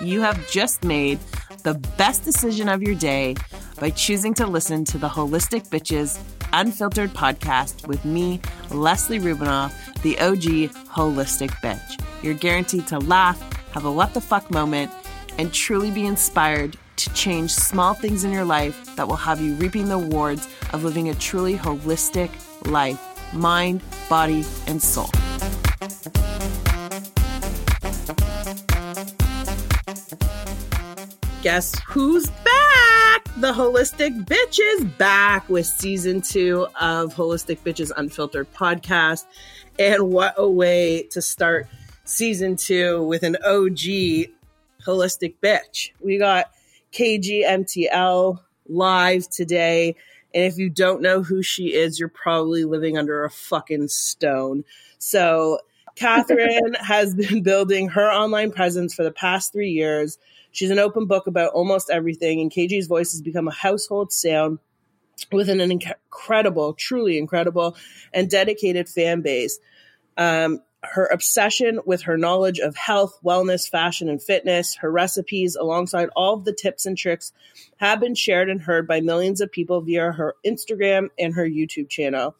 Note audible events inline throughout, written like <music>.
You have just made the best decision of your day by choosing to listen to the Holistic Bitches Unfiltered podcast with me, Leslie Rubinoff, the OG Holistic Bitch. You're guaranteed to laugh, have a what the fuck moment, and truly be inspired to change small things in your life that will have you reaping the rewards of living a truly holistic life mind, body, and soul. Guess who's back? The Holistic Bitch is back with season two of Holistic Bitches Unfiltered podcast. And what a way to start season two with an OG Holistic Bitch. We got KGMTL live today. And if you don't know who she is, you're probably living under a fucking stone. So, Catherine <laughs> has been building her online presence for the past three years. She's an open book about almost everything, and KG's voice has become a household sound with an incredible, truly incredible, and dedicated fan base. Um, her obsession with her knowledge of health, wellness, fashion, and fitness, her recipes, alongside all of the tips and tricks, have been shared and heard by millions of people via her Instagram and her YouTube channel.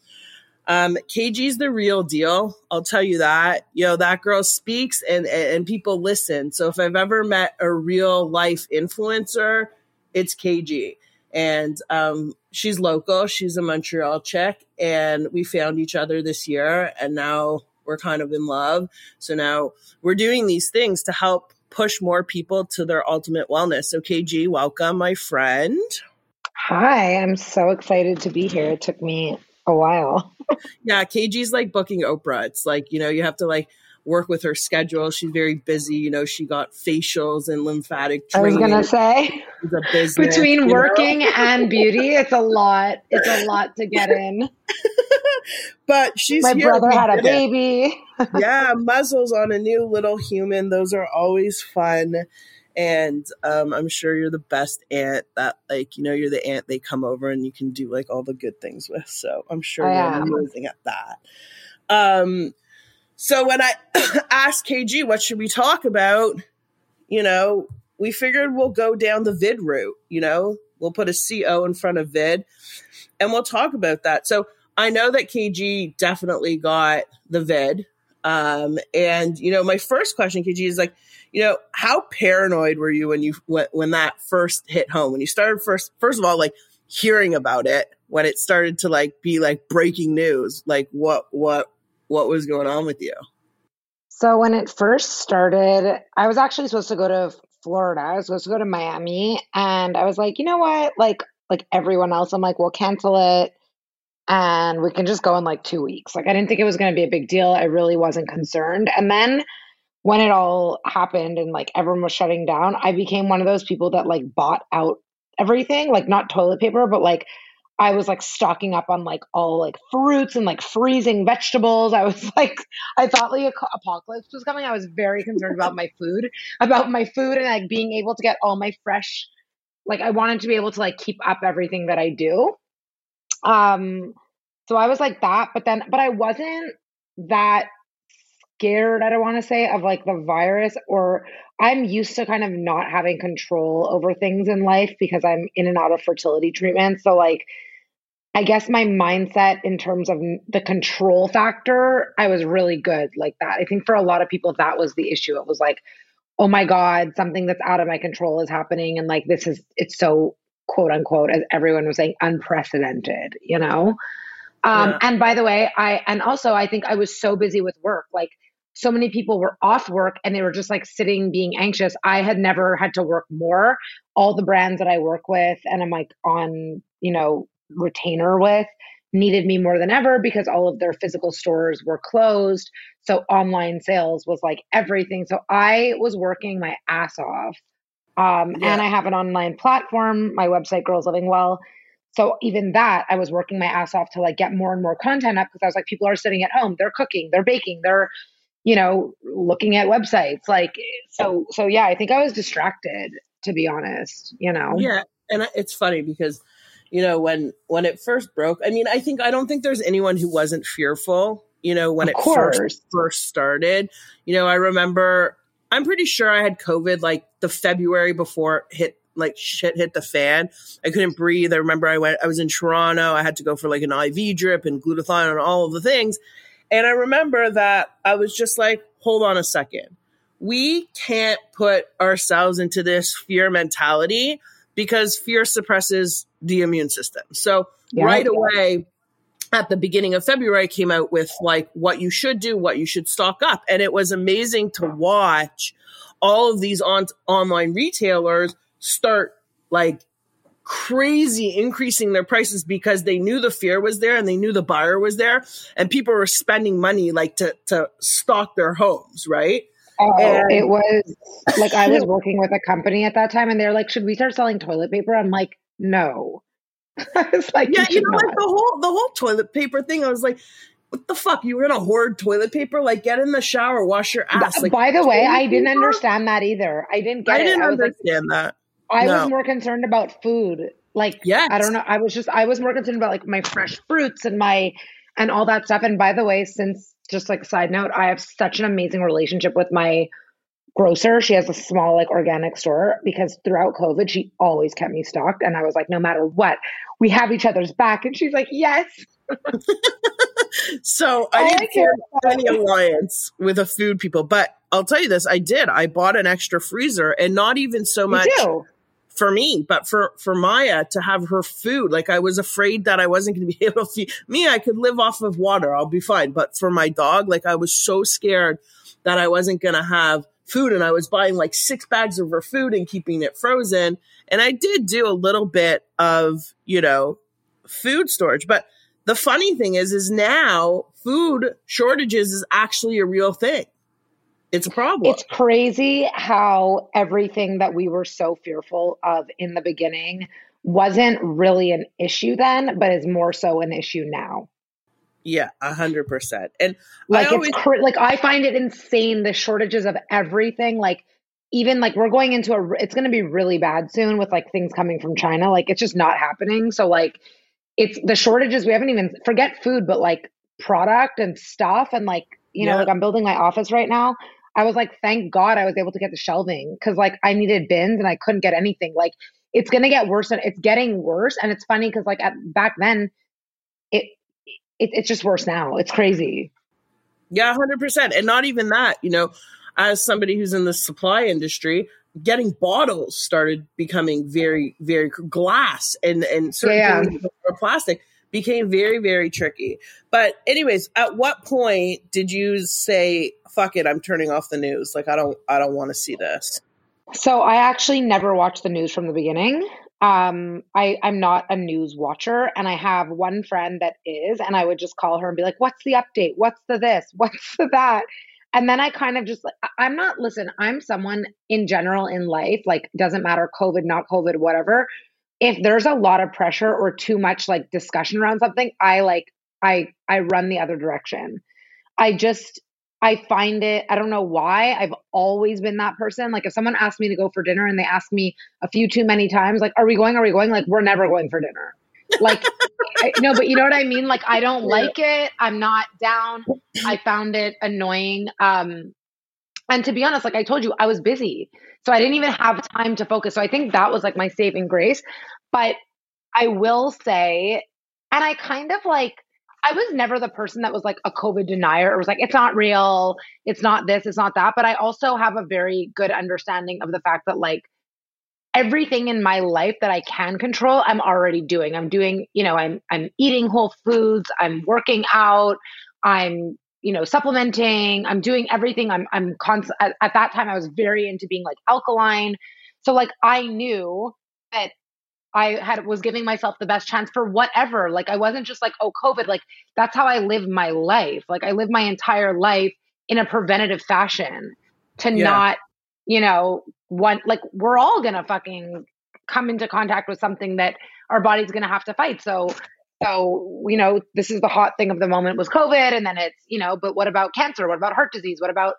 Um, KG's the real deal. I'll tell you that. You know, that girl speaks and, and people listen. So if I've ever met a real life influencer, it's KG. And um, she's local. She's a Montreal chick. And we found each other this year. And now we're kind of in love. So now we're doing these things to help push more people to their ultimate wellness. So, KG, welcome, my friend. Hi, I'm so excited to be here. It took me a while. Yeah, KG's like booking Oprah. It's like, you know, you have to like work with her schedule. She's very busy. You know, she got facials and lymphatic drainage. I was going to say business, between working know? and beauty, it's a lot. It's a <laughs> lot to get in. but she's my brother had a baby. <laughs> yeah, muzzles on a new little human. Those are always fun and um, I'm sure you're the best aunt that like you know you're the aunt they come over and you can do like all the good things with. So I'm sure I you're am. amazing at that. Um, so when I <coughs> asked KG what should we talk about, you know, we figured we'll go down the vid route. You know, we'll put a CO in front of vid, and we'll talk about that. So I know that KG definitely got the vid. Um, and you know, my first question, KG, is like, you know, how paranoid were you when you when, when that first hit home? When you started first, first of all, like hearing about it when it started to like be like breaking news, like what what what was going on with you? So when it first started, I was actually supposed to go to Florida. I was supposed to go to Miami, and I was like, you know what, like like everyone else, I'm like, we'll cancel it and we can just go in like two weeks. Like, I didn't think it was going to be a big deal. I really wasn't concerned. And then when it all happened and like everyone was shutting down, I became one of those people that like bought out everything, like not toilet paper, but like I was like stocking up on like all like fruits and like freezing vegetables. I was <laughs> like, I thought like apocalypse was coming. I was very concerned about my food, about my food and like being able to get all my fresh, like I wanted to be able to like keep up everything that I do. Um, so I was like that, but then, but I wasn't that scared, I don't want to say, of like the virus, or I'm used to kind of not having control over things in life because I'm in and out of fertility treatment. So, like, I guess my mindset in terms of the control factor, I was really good like that. I think for a lot of people, that was the issue. It was like, oh my God, something that's out of my control is happening. And like, this is, it's so quote unquote, as everyone was saying, unprecedented, you know? Um, yeah. And by the way, I, and also I think I was so busy with work. Like, so many people were off work and they were just like sitting being anxious. I had never had to work more. All the brands that I work with and I'm like on, you know, retainer with needed me more than ever because all of their physical stores were closed. So online sales was like everything. So I was working my ass off. Um, yeah. And I have an online platform, my website, Girls Living Well. So even that, I was working my ass off to like get more and more content up because I was like, people are sitting at home, they're cooking, they're baking, they're you know, looking at websites. Like, so, so yeah, I think I was distracted to be honest, you know? Yeah. And it's funny because, you know, when, when it first broke, I mean, I think, I don't think there's anyone who wasn't fearful, you know, when of it first, first started, you know, I remember I'm pretty sure I had COVID like the February before it hit like shit hit the fan. I couldn't breathe. I remember I went I was in Toronto. I had to go for like an IV drip and glutathione and all of the things. And I remember that I was just like, hold on a second. We can't put ourselves into this fear mentality because fear suppresses the immune system. So yeah, right away at the beginning of February, I came out with like what you should do, what you should stock up. And it was amazing to watch all of these on- online retailers start like crazy increasing their prices because they knew the fear was there and they knew the buyer was there and people were spending money like to to stock their homes, right? Oh, and- it was like I was <laughs> working with a company at that time and they're like, "Should we start selling toilet paper?" I'm like, "No." <laughs> I was like, "Yeah, you know, not. like the whole the whole toilet paper thing." I was like, what the fuck? You were gonna hoard toilet paper? Like, get in the shower, wash your ass. Like, By the way, I didn't paper? understand that either. I didn't get I didn't it. I understand like, that. I no. was more concerned about food. Like, yeah, I don't know. I was just, I was more concerned about like my fresh fruits and my, and all that stuff. And by the way, since just like side note, I have such an amazing relationship with my grocer. She has a small like organic store because throughout COVID, she always kept me stocked. And I was like, no matter what, we have each other's back. And she's like, yes. so I didn't care any alliance with a food people, but I'll tell you this: I did. I bought an extra freezer, and not even so much for me, but for for Maya to have her food. Like I was afraid that I wasn't going to be <laughs> able to feed me. I could live off of water; I'll be fine. But for my dog, like I was so scared that I wasn't going to have food, and I was buying like six bags of her food and keeping it frozen. And I did do a little bit of you know food storage, but the funny thing is, is now food shortages is actually a real thing. It's a problem. It's crazy how everything that we were so fearful of in the beginning wasn't really an issue then, but is more so an issue now. Yeah, a hundred percent. And like always- it's cr- like I find it insane the shortages of everything. Like even like we're going into a, it's going to be really bad soon with like things coming from China. Like it's just not happening. So like it's the shortages we haven't even forget food but like product and stuff and like you yeah. know like i'm building my office right now i was like thank god i was able to get the shelving because like i needed bins and i couldn't get anything. Like it's gonna get worse and it's getting worse and it's funny because like at back then it, it it's just worse now. It's crazy. Yeah 100% and not even that you know as somebody who's in the supply industry getting bottles started becoming very, very glass and and certain yeah. things plastic became very, very tricky. But anyways, at what point did you say, "Fuck it, I'm turning off the news"? Like I don't, I don't want to see this. So I actually never watched the news from the beginning. Um, I I'm not a news watcher, and I have one friend that is, and I would just call her and be like, "What's the update? What's the this? <laughs> What's the that?" And then I kind of just, I'm not, listen, I'm someone in general in life, like, doesn't matter COVID, not COVID, whatever. If there's a lot of pressure or too much like discussion around something, I like, I, I run the other direction. I just, I find it, I don't know why. I've always been that person. Like, if someone asks me to go for dinner and they ask me a few too many times, like, are we going? Are we going? Like, we're never going for dinner. Like, I, no, but you know what I mean? Like, I don't like it. I'm not down. I found it annoying. Um, and to be honest, like I told you, I was busy. So I didn't even have time to focus. So I think that was like my saving grace. But I will say, and I kind of like, I was never the person that was like a COVID denier or was like, it's not real, it's not this, it's not that. But I also have a very good understanding of the fact that like everything in my life that I can control, I'm already doing. I'm doing, you know, I'm I'm eating whole foods, I'm working out, I'm you know supplementing i'm doing everything i'm i'm constant at, at, that time i was very into being like alkaline. So like i knew that i had was giving myself the best chance for whatever. Like i wasn't just like oh covid like that's how i live my life. Like i live my entire life in a preventative fashion to yeah. not you know one like we're all gonna fucking come into contact with something that our body's gonna have to fight. So so, you know, this is the hot thing of the moment was COVID. And then it's, you know, but what about cancer? What about heart disease? What about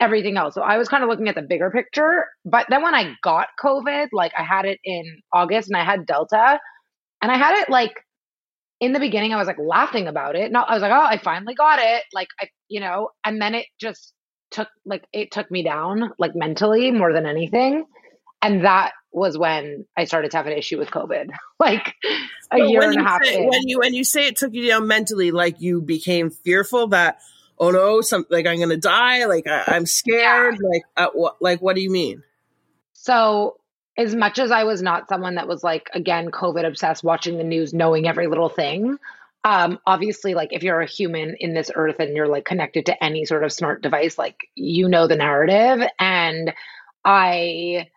everything else? So I was kind of looking at the bigger picture. But then when I got COVID, like I had it in August and I had Delta and I had it like in the beginning, I was like laughing about it. No, I was like, oh, I finally got it. Like, I, you know, and then it just took like it took me down like mentally more than anything. And that was when I started to have an issue with COVID. <laughs> like a year and a half. Say, when you when you say it took you down mentally, like you became fearful that oh no, some like I'm gonna die, like I, am scared, yeah. like uh, what like what do you mean? So as much as I was not someone that was like again COVID obsessed, watching the news, knowing every little thing, um, obviously, like if you're a human in this earth and you're like connected to any sort of smart device, like you know the narrative. And I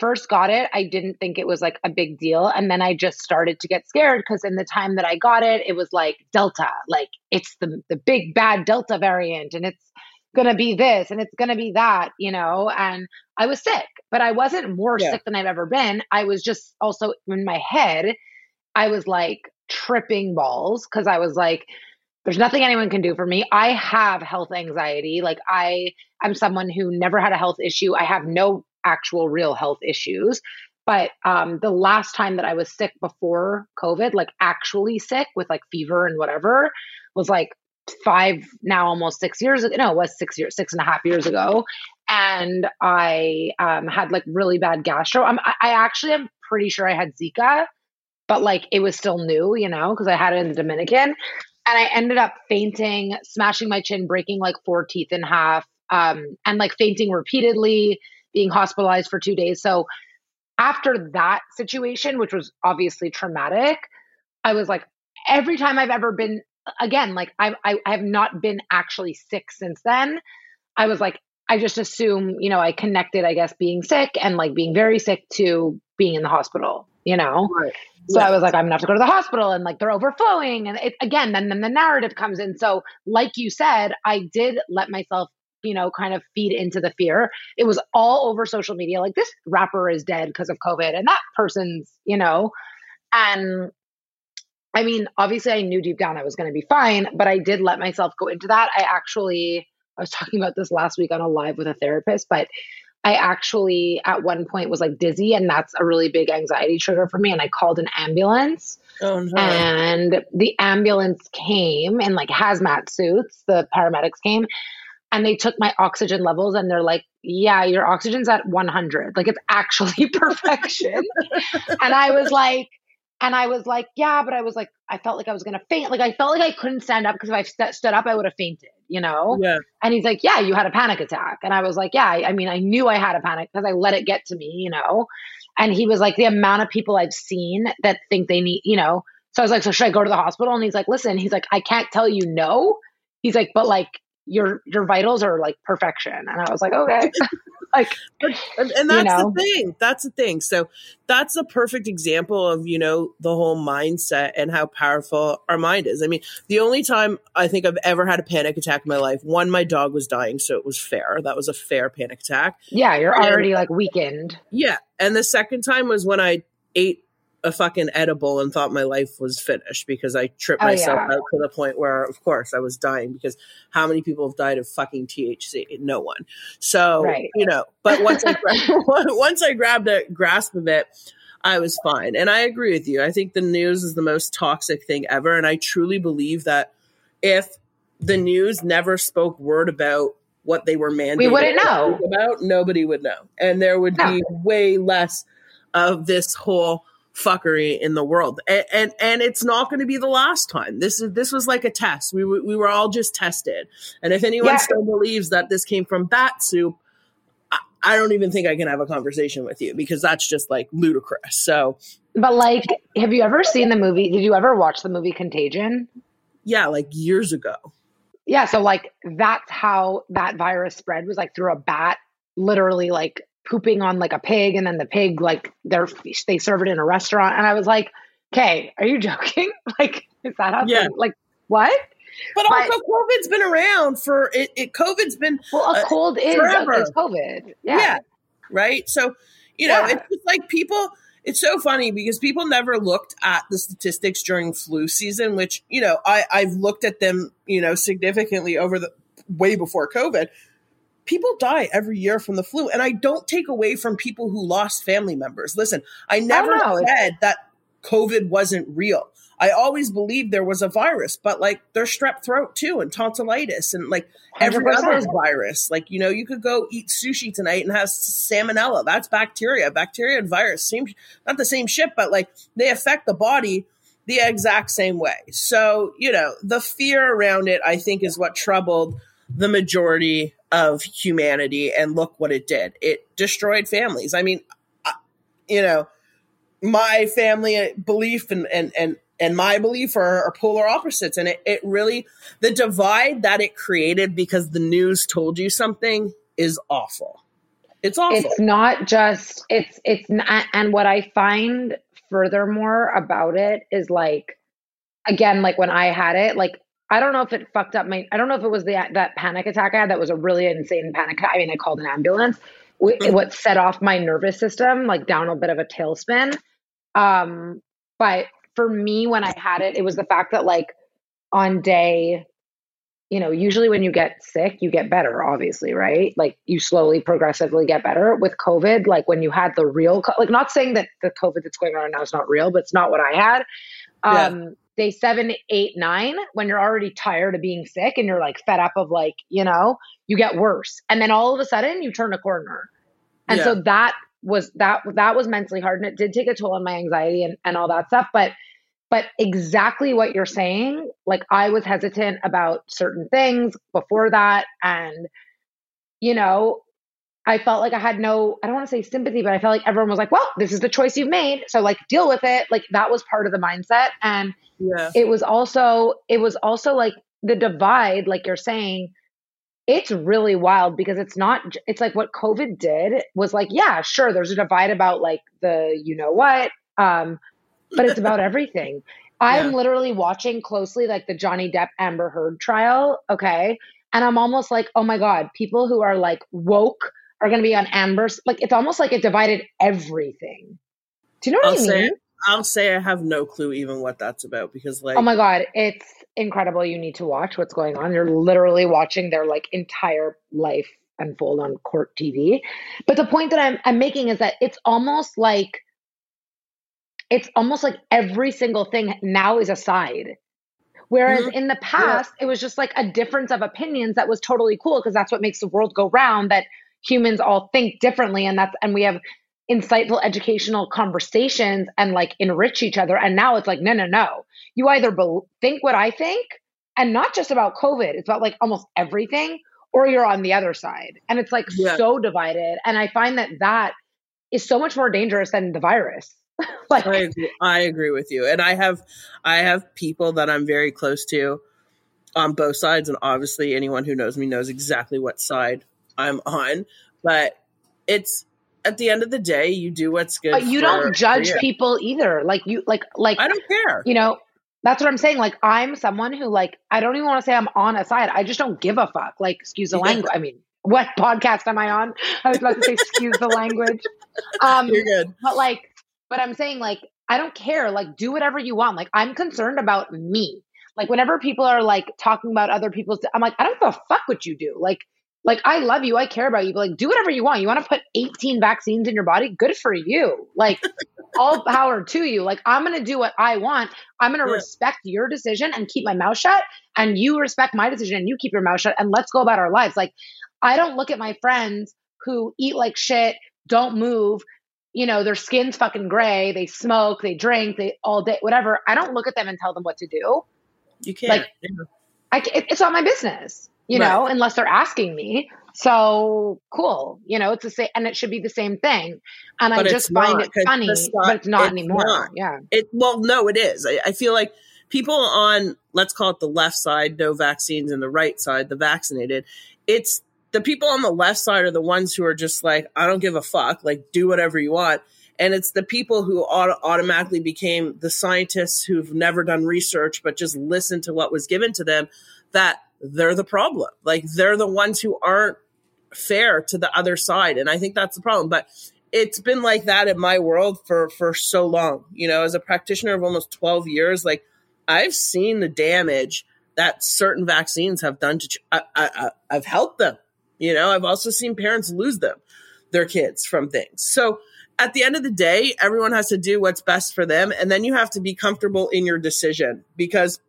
first got it, I didn't think it was like a big deal. And then I just started to get scared because in the time that I got it, it was like Delta, like it's the, the big bad Delta variant and it's going to be this and it's going to be that, you know? And I was sick, but I wasn't more yeah. sick than I've ever been. I was just also in my head, I was like, tripping balls because I was like, there's nothing anyone can do for me. I have health anxiety. Like I am someone who never had a health issue. I have no actual real health issues. But um, the last time that I was sick before COVID, like actually sick with like fever and whatever, was like five now almost six years ago. No, it was six years, six and a half years ago. And I um, had like really bad gastro. I'm, I actually am pretty sure I had Zika but like it was still new, you know, because I had it in the Dominican. And I ended up fainting, smashing my chin, breaking like four teeth in half, um, and like fainting repeatedly, being hospitalized for two days. So after that situation, which was obviously traumatic, I was like, every time I've ever been, again, like I, I, I have not been actually sick since then. I was like, I just assume, you know, I connected, I guess, being sick and like being very sick to being in the hospital, you know? Right. So I was like, I'm gonna have to go to the hospital and like they're overflowing. And it, again, then, then the narrative comes in. So, like you said, I did let myself, you know, kind of feed into the fear. It was all over social media. Like this rapper is dead because of COVID and that person's, you know, and I mean, obviously I knew deep down I was going to be fine, but I did let myself go into that. I actually, I was <laughs> talking about this last week on a live with a therapist, but I actually at one point was like dizzy, and that's a really big anxiety trigger for me. And I called an ambulance. Oh, no. And the ambulance came in like hazmat suits. The paramedics came and they took my oxygen levels and they're like, yeah, your oxygen's at 100. Like it's actually <laughs> perfection. and I was like, and I was like, yeah, but I was like, I felt like I was going to faint. Like I felt like I couldn't stand up because if I st- stood up, I would have fainted you know? Yeah. And he's like, Yeah, you had a panic attack. And I was like, Yeah, I, I mean, I knew I had a panic because I let it get to me, you know? And he was like, The amount of people I've seen that think they need, you know? So I was like, So should I go to the hospital? And he's like, Listen, he's like, I can't tell you no. He's like, But like, your your vitals are like perfection. And i was like okay. <laughs> Like and, and that's you know. the thing. That's the thing. So that's a perfect example of you know the whole mindset and how powerful our mind is. I mean the only time i think i've ever had a panic attack in my life one my dog was dying so it was fair. That was a fair panic attack. Yeah you're already and, like weakened. Yeah. And the second time was when i ate a fucking edible and thought my life was finished because I tripped oh, myself yeah. out to the point where, of course, I was dying because how many people have died of fucking THC? No one. So right. you know, but once I <laughs> once I grabbed a grasp of it, I was fine. And I agree with you. I think the news is the most toxic thing ever, and I truly believe that if the news never spoke word about what they were mandated we wouldn't know about, nobody would know, and there would no. be way less of this whole fuckery in the world. And and, and it's not going to be the last time. This is this was like a test. We were, we were all just tested. And if anyone yeah. still believes that this came from bat soup, I, I don't even think I can have a conversation with you because that's just like ludicrous. So But like have you ever seen the movie? Did you ever watch the movie Contagion? Yeah, like years ago. Yeah, so like that's how that virus spread was like through a bat literally like pooping on like a pig and then the pig like they're they serve it in a restaurant and I was like, "Okay, are you <laughs> joking? like is that how yeah. like what?" But, but, also, COVID's been around for it. it COVID's been well. A uh, cold is, is COVID. Yeah. yeah. Right. So you know, yeah. it's just like people. It's so funny because people never looked at the statistics during flu season, which you know I I've looked at them you know significantly over the way before COVID people die every year from the flu. And I don't take away from people who lost family members. Listen, I never said that COVID wasn't real. I always believed there was a virus, but like there's strep throat too and tonsillitis and like every 100%. other virus. Like, you know, you could go eat sushi tonight and have salmonella. That's bacteria. Bacteria and virus seem not the same shit, but like they affect the body the exact same way. So, you know, the fear around it, I think, is what troubled the majority of humanity. And look what it did it destroyed families. I mean, I- you know, my family belief and, and, and, and my belief are, are polar opposites. And it, it really, the divide that it created because the news told you something is awful. It's awful. it's not just it's it's not and what i find furthermore about it is like again like when i had it like i don't know if it fucked up my i don't know if it was the that panic attack i had that was a really insane panic i mean i called an ambulance Mhm. what set off my nervous system like down a bit of a tailspin um but for me when i had it it was the fact that like on day you know, usually when you get sick, you get better, obviously, right? Like you slowly, progressively get better. With COVID, like when you had the real, like not saying that the COVID that's going on now is not real, but it's not what I had. Yeah. Day seven, eight, nine, when you're already tired of being sick and you're like fed up of like, you know, you get worse. And then all of a sudden you turn a corner. And Yeah. so that was that that was mentally hard and it did take a toll on my anxiety and, and all that stuff. But but exactly what you're saying, like I was hesitant about certain things before that. And, you know, I felt like I had no, I don't want to say sympathy, but I felt like everyone was like, well, this is the choice you've made. So like deal with it. Like that was part of the mindset. And yeah. it was also, it was also like the divide, like you're saying, it's really wild because it's not, it's like what COVID did was like, yeah, sure, there's a divide about like the, you know what, um, but it's about <laughs> everything. I'm Yeah. literally watching closely like the Johnny Depp Amber Heard trial. Okay. And I'm almost like, oh my God, people who are like woke are going to be on Amber's. Like, it's almost like it divided everything. Do you know what I'll I say mean? I'll say I have no clue even what that's about because like Oh my God. It's incredible. You need to watch what's going on. You're literally watching their like entire life unfold on court TV. But the point that I'm, I'm making is that it's almost like, it's almost like every single thing now is a side. Whereas Mhm. in the past, it was just like a difference of opinions that was totally cool because that's what makes the world go round. That humans all think differently, and that's and we have insightful educational conversations and like enrich each other. And now it's like, no, no, no. You either bel think what I think, and not just about COVID. It's about like almost everything, or you're on the other side, and it's like Yeah. so divided. And I find that that is so much more dangerous than the virus. <laughs> like, I agree, I agree with you, and I have I have people that I'm very close to on both sides, and obviously anyone who knows me knows exactly what side I'm on. But it's at the end of the day, you do what's good. but you don't judge you. people either. Like you, like, like I don't care. you know that's what i'm saying like i'm someone who like i don't even want to say i'm on a side i just don't give a fuck like excuse the language i mean what podcast am i on <laughs> i was about to say excuse the language um You're good. but like but i'm saying like i don't care like do whatever you want like i'm concerned about me like whenever people are like talking about other people's i'm like i don't give a fuck what you do like like i love you. I care about you. But like do whatever you want. You want to put 18 vaccines in your body? Good for you. Like <laughs> all power to you. Like i'm gonna do what i want. I'm gonna Yeah. respect your decision and keep my mouth shut and you respect my decision and you keep your mouth shut and let's go about our lives. Like i don't look at my friends who eat like shit don't move. You know their skin's fucking gray. They smoke they drink they all day whatever. I don't look at them and tell them what to do. You can't. like, Yeah. I, it- it's not my business, you Right. know, unless they're asking me. So cool, you know, it's the same, and it should be the same thing. And But I just find not, it 'cause funny, si- but it's not it's anymore. not. Yeah, it well no it is I, I feel like people on let's call it the left side no vaccines and the right side the vaccinated it's the people on the left side are the ones who are just like i don't give a fuck like do whatever you want and it's the people who auto- automatically became the scientists who've never done research but just listened to what was given to them that they're the problem. Like they're the ones who aren't fair to the other side and i think that's the problem. But it's been like that in my world for for so long. You know as a practitioner of almost 12 years like i've seen the damage that certain vaccines have done to ch- I, I, i've helped them. You know i've also seen parents lose them their kids from things. So at the end of the day, everyone has to do what's best for them. And then you have to be comfortable in your decision because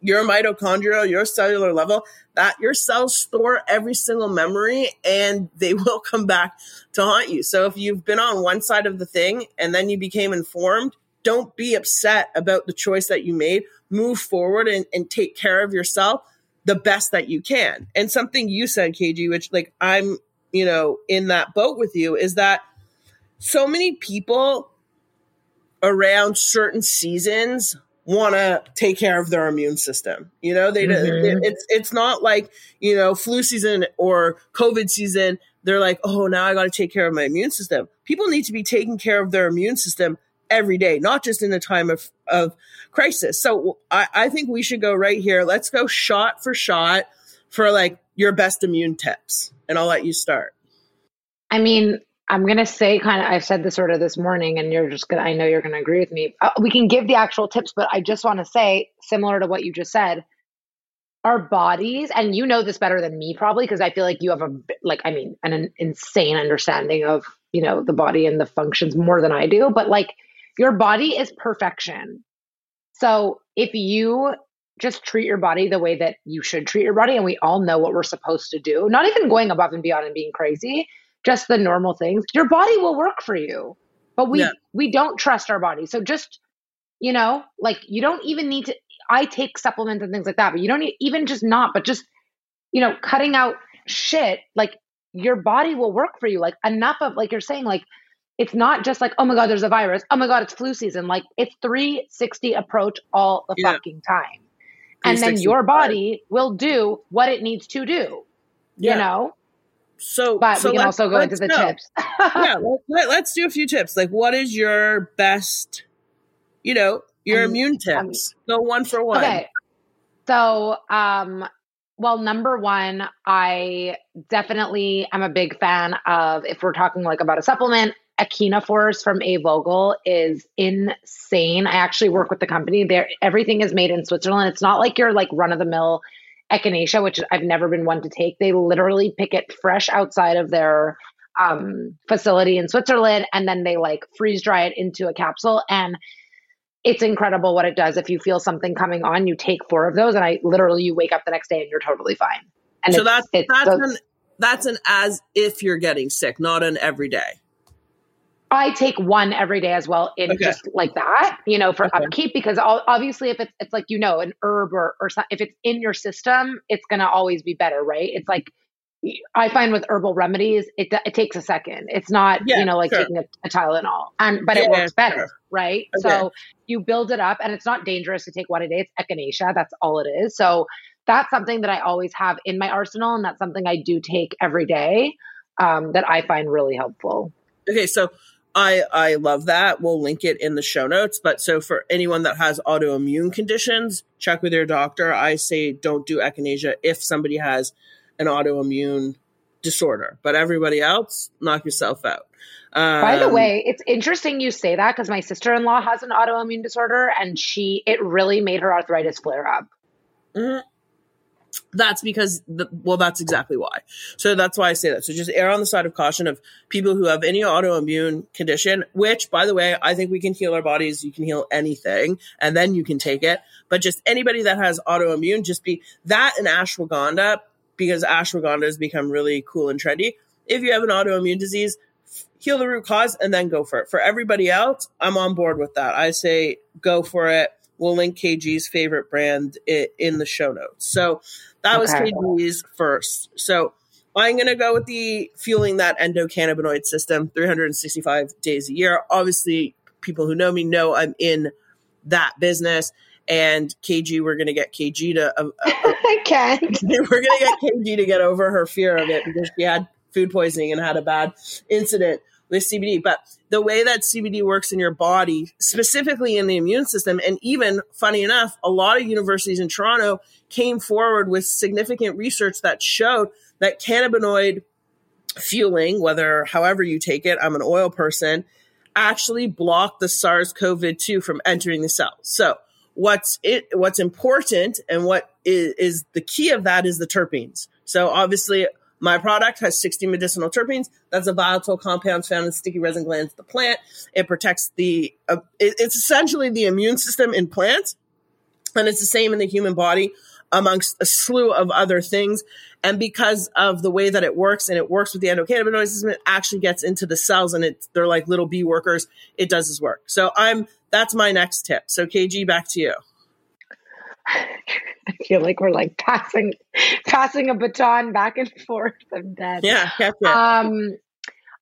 your mitochondria, your cellular level, that your cells store every single memory and they <laughs> will come back to haunt you. So if you've been on one side of the thing and then you became informed, don't be upset about the choice that you made. Move forward and, and take care of yourself the best that you can. And something you said, KG, which like I'm, you know, in that boat with you, is that so many people around certain seasons want to take care of their immune system. You know, they mm-hmm. it's it's not like you know flu season or COVID season. They're like, oh, now I got to take care of my immune system. People need to be taking care of their immune system every day, not just in a time of of crisis. So I, I think we should go right here. Let's go shot for shot for like your best immune tips, and I'll let you start. I mean, I'm going to say kind of, I've said this sort of this morning, and you're just going to, I know you're going to agree with me. Uh, we can give the actual tips, but I just want to say, similar to what you just said, our bodies, and you know this better than me probably, because I feel like you have a, like, I mean, an, an insane understanding of, you know, the body and the functions more than I do, but like your body is perfection. So if you just treat your body the way that you should treat your body, and we all know what we're supposed to do, not even going above and beyond and being crazy just the normal things, your body will work for you. But we yeah. we don't trust our body. So just you know, like you don't even need to I take supplements and things like that, but you don't need, even just not, but just you know, cutting out shit like your body will work for you. Like enough of like you're saying like it's not just like, oh my God, there's a virus. Oh my God, it's flu season. Like it's 360 approach all the yeah. fucking time. And then your body will do what it needs to do. Yeah. You know? So, but so we can also go into the know. tips. <laughs> yeah, let, us do a few tips. Like, what is your best, you know, your um, immune tips? Um, go one for one. Okay. So, um, well, number one, I definitely am a big fan of if we're talking like about a supplement, Force from A.Vogel is insane. I actually work with the company. There everything is made in Switzerland. It's not like your like run of the mill echinacea, which I've never been one to take. They literally pick it fresh outside of their um, facility in Switzerland and then they like freeze dry it into a capsule. And it's incredible what it does. If you feel something coming on, you take four of those, and I literally you wake up the next day and you're totally fine. And so that's it's that's an that's an as if you're getting sick, not an everyday. I take one every day as well in okay. just like that, you know, for okay. upkeep because obviously if it's it's like you know an herb or or if it's in your system, it's gonna always be better, right? It's like I find with herbal remedies, it it takes a second. It's not yeah, you know like sure. taking a, a, Tylenol, and but yeah, it works better, sure. right? Okay. So you build it up, and it's not dangerous to take one a day. It's echinacea, that's all it is. So that's something that I always have in my arsenal, and that's something I do take every day um, that I find really helpful. Okay, so I I love that. We'll link it in the show notes. But so for anyone that has autoimmune conditions, check with your doctor. I say don't do echinacea if somebody has an autoimmune disorder. But everybody else, knock yourself out. Um, By the um, way, it's interesting you say that because my sister in law has an autoimmune disorder, and she it really made her arthritis flare up. Mm-hmm that's because the, well that's exactly why. So that's why i say that. So just err on the side of caution of people who have any autoimmune condition which by the way i think we can heal our bodies. You can heal anything and then you can take it. But just anybody that has autoimmune just be that and ashwagandha because ashwagandha has become really cool and trendy. If you have an autoimmune disease heal the root cause and then go for it. For everybody else i'm on board with that. I say go for it We'll link KG's favorite brand in the show notes. So that was okay. KG's first. So I'm going to go with the fueling that endocannabinoid system 365 days a year. Obviously, people who know me know I'm in that business. And KG, we're going to get KG to. Uh, uh, <laughs> I can't. <laughs> We're going to get KG to get over her fear of it because she had food poisoning and had a bad incident with CBD. But the way that CBD works in your body, specifically in the immune system, and even funny enough, a lot of universities in Toronto came forward with significant research that showed that cannabinoid fueling, whether however you take it, I'm an oil person, actually block the SARS-CoV-2 from entering the cell. So what's it what's important and what is, is the key of that is the terpenes. So obviously My product has 60 medicinal terpenes. That's a volatile compounds found in sticky resin glands of the plant. It protects the, uh, it, it's essentially the immune system in plants. And it's the same in the human body amongst a slew of other things. And because of the way that it works and it works with the endocannabinoid system, it actually gets into the cells and it, they're like little bee workers. It does its work. So I'm, that's my next tip. So KG, back to you. I feel like we're like passing passing a baton back and forth. I'm dead. Yeah, catch it. Um,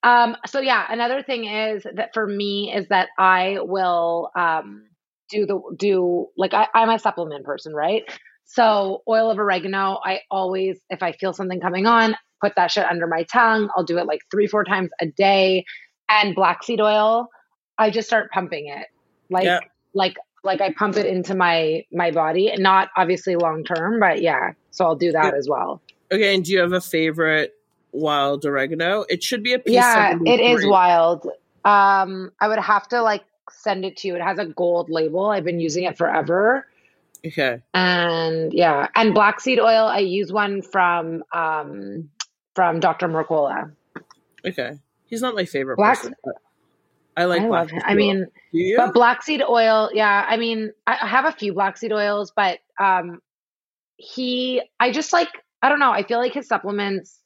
um, so yeah, another thing is that for me is that I will um do the do like I, I'm a supplement person, right? So oil of oregano, I always if I feel something coming on, put that shit under my tongue. I'll do it like three, four times a day. And black seed oil, I just start pumping it. Like yeah. like like I pump it into my my body, not obviously long term, but yeah. So I'll do that as well. Okay, and do you have a favorite wild oregano? It should be a piece. Yeah, it is wild. Um, I would have to like send it to you. It has a gold label. I've been using it forever. Okay. And yeah, and black seed oil. I use one from um from Dr. Mercola. Okay, he's not my favorite. Black. Person, I like. I love him. I mean, but black seed oil. Yeah, I mean, I have a few black seed oils, but um, he. I just like. I don't know. I feel like his supplements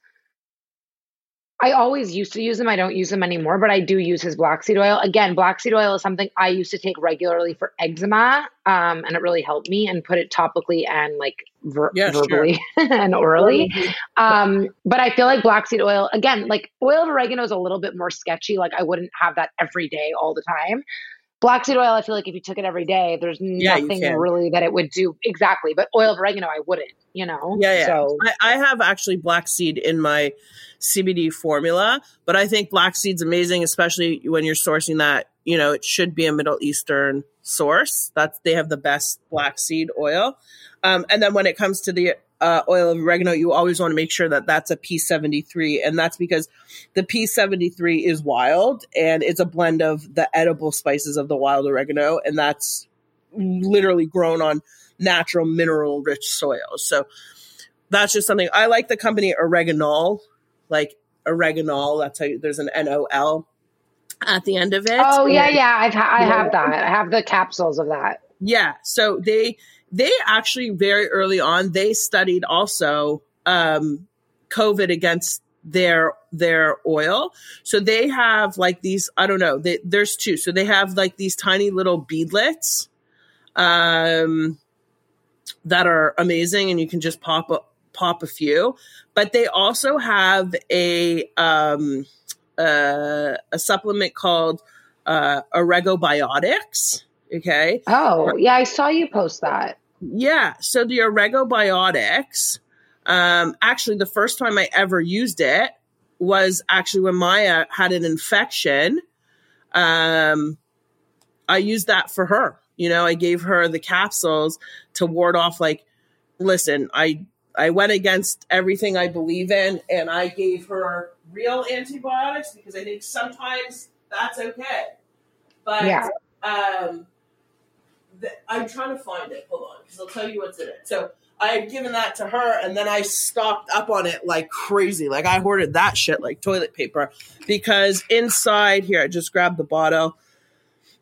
I always used to use them. I don't use them anymore, but I do use his black seed oil. Again, black seed oil is something I used to take regularly for eczema, um, and it really helped me and put it topically and like ver- yeah, verbally sure. <laughs> and orally. Um, but I feel like black seed oil, again, like oil of oregano is a little bit more sketchy. Like I wouldn't have that every day all the time. Black seed oil, I feel like if you took it every day, there's yeah, nothing really that it would do exactly. But oil of oregano, I wouldn't, you know? Yeah, yeah. So I, I have actually black seed in my CBD formula, but I think black seed's amazing, especially when you're sourcing that. You know, it should be a Middle Eastern source. That's they have the best black seed oil. Um, and then when it comes to the uh, oil of oregano, you always want to make sure that that's a P73. And that's because the P73 is wild and it's a blend of the edible spices of the wild oregano. And that's literally grown on natural mineral rich soils. So that's just something I like the company Oreganol, like Oreganol. That's how you, there's an N O L at the end of it. Oh yeah, yeah. I've ha- I have that. I have the capsules of that. Yeah. So they they actually very early on they studied also um, COVID against their their oil. So they have like these. I don't know. They, there's two. So they have like these tiny little beadlets um, that are amazing, and you can just pop a, pop a few. But they also have a um, uh, a supplement called uh, Oregobiotics Okay. Oh, yeah, I saw you post that. Yeah. So the Oregobiotics, um, actually, the first time I ever used it was actually when Maya had an infection. Um, I used that for her. You know, I gave her the capsules to ward off. Like, listen, I I went against everything I believe in, and I gave her real antibiotics because I think sometimes that's okay. But yeah. um, I'm trying to find it. Hold on, because I'll tell you what's in it. So I had given that to her, and then I stocked up on it like crazy. Like I hoarded that shit like toilet paper because inside here, I just grabbed the bottle.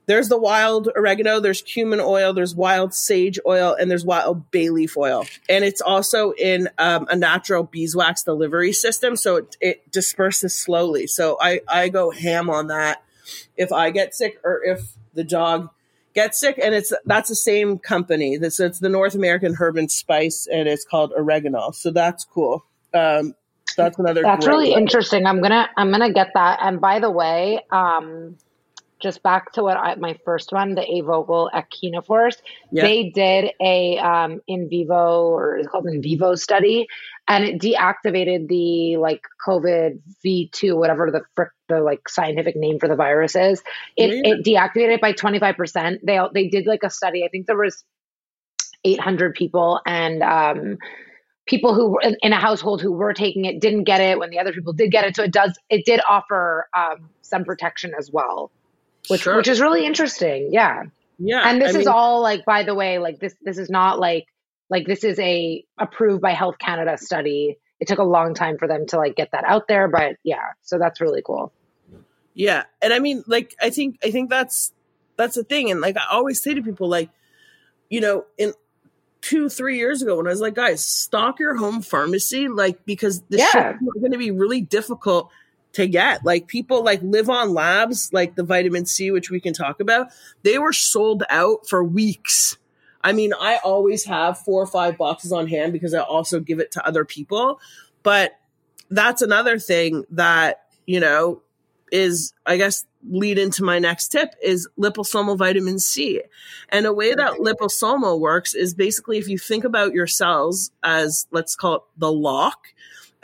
There's the wild oregano, there's cumin oil, there's wild sage oil, and there's wild bay leaf oil. And it's also in um, a natural beeswax delivery system, so it, it disperses slowly. So I, I go ham on that if I get sick or if the dog get sick and it's that's the same company. That's it's the north american herb and spice and it's called oregano so that's cool. Um that's another that's really way. interesting. I'm gonna i'm gonna get that. And by the way um just back to what I, my first one, the A.Vogel Echinaforce, yeah. they did a um, in vivo or it's called in vivo study, and it deactivated the like COVID V two, whatever the frick the like scientific name for the virus is. It yeah. it deactivated it by twenty five percent. They they did like a study. I think there was eight hundred people and. um people who were in, a household who were taking it didn't get it when the other people did get it so it does it did offer um, some protection as well which sure. which is really interesting. Yeah. Yeah. And this I is mean, all like by the way, like this this is not like like this is a approved by Health Canada study. it took a long time for them to like get that out there. But yeah, so that's really cool. Yeah. And I mean, like, I think, I think that's, that's the thing. And like, I always say to people, like, you know, in two, three years ago when I was like, guys, stock your home pharmacy, like, because this yeah. is going to be really difficult to get. Like people like LivOn Labs, like the vitamin C, which we can talk about, they were sold out for weeks. I mean, I always have four or five boxes on hand because I also give it to other people. But that's another thing that, you know, is I guess lead into my next tip is liposomal vitamin C. And a way that liposomal works is basically if you think about your cells as let's call it the lock,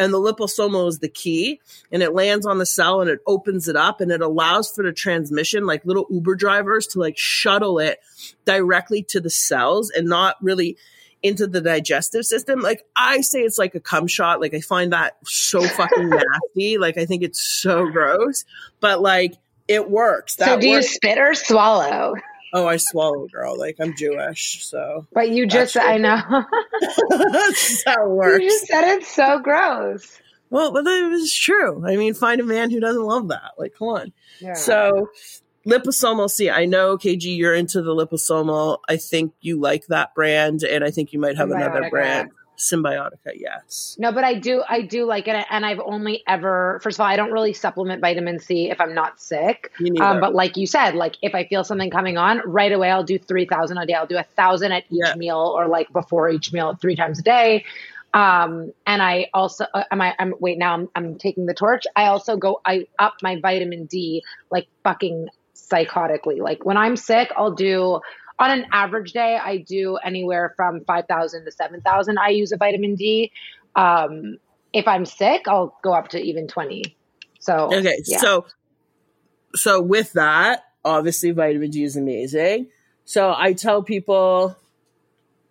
and the liposomal is the key and it lands on the cell and it opens it up and it allows for the transmission like little uber drivers to like shuttle it directly to the cells and not really into the digestive system. Like i say it's like a cum shot. Like i find that so <laughs> fucking nasty. Like i think it's so gross. But like it works. That so do works. you spit or swallow Oh, I swallow, girl. Like I'm Jewish, so. But you just, I know. <laughs> <laughs> That's how it works. You just said it's so gross. Well, but it was true. I mean, find a man who doesn't love that. Like, come on. Yeah. So, liposomal C. I know, KG, you're into the liposomal. I think you like that brand, and I think you might have another brand. Cymbiotika, yes. No, but I do, I do like it, and I've only ever. First of all, I don't really supplement vitamin C if I'm not sick. Um, but like you said, like if I feel something coming on, right away I'll do three thousand a day. I'll do a thousand at each yeah. meal, or like before each meal, three times a day. Um, and I also, uh, am I, I'm, wait, now I'm, I'm taking the torch. I also go, I up my vitamin D like fucking psychotically. Like when I'm sick, I'll do on an average day, I do anywhere from 5,000 to 7,000. I use a vitamin D. Um, if I'm sick, I'll go up to even 20. So, okay. Yeah. So, so with that, obviously vitamin D is amazing. So I tell people,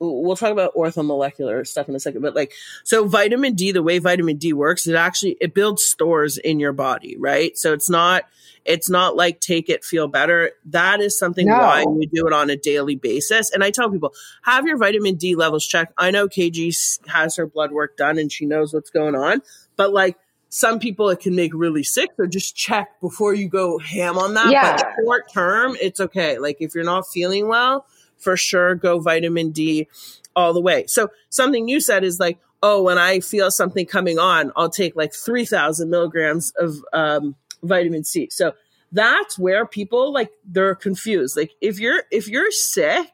we'll talk about orthomolecular stuff in a second, but like, so vitamin D, the way vitamin D works, it actually, it builds stores in your body, right? So it's not, it's not like take it, feel better. That is something no. why we do it on a daily basis. And I tell people, have your vitamin D levels checked. I know KG has her blood work done and she knows what's going on, but like some people it can make really sick. So just check before you go ham on that. Yeah. But short term, it's okay. Like if you're not feeling well, for sure go vitamin D all the way. So something you said is like, oh, when I feel something coming on, I'll take like 3000 milligrams of um, vitamin C. So that's where people like they're confused. Like if you're if you're sick,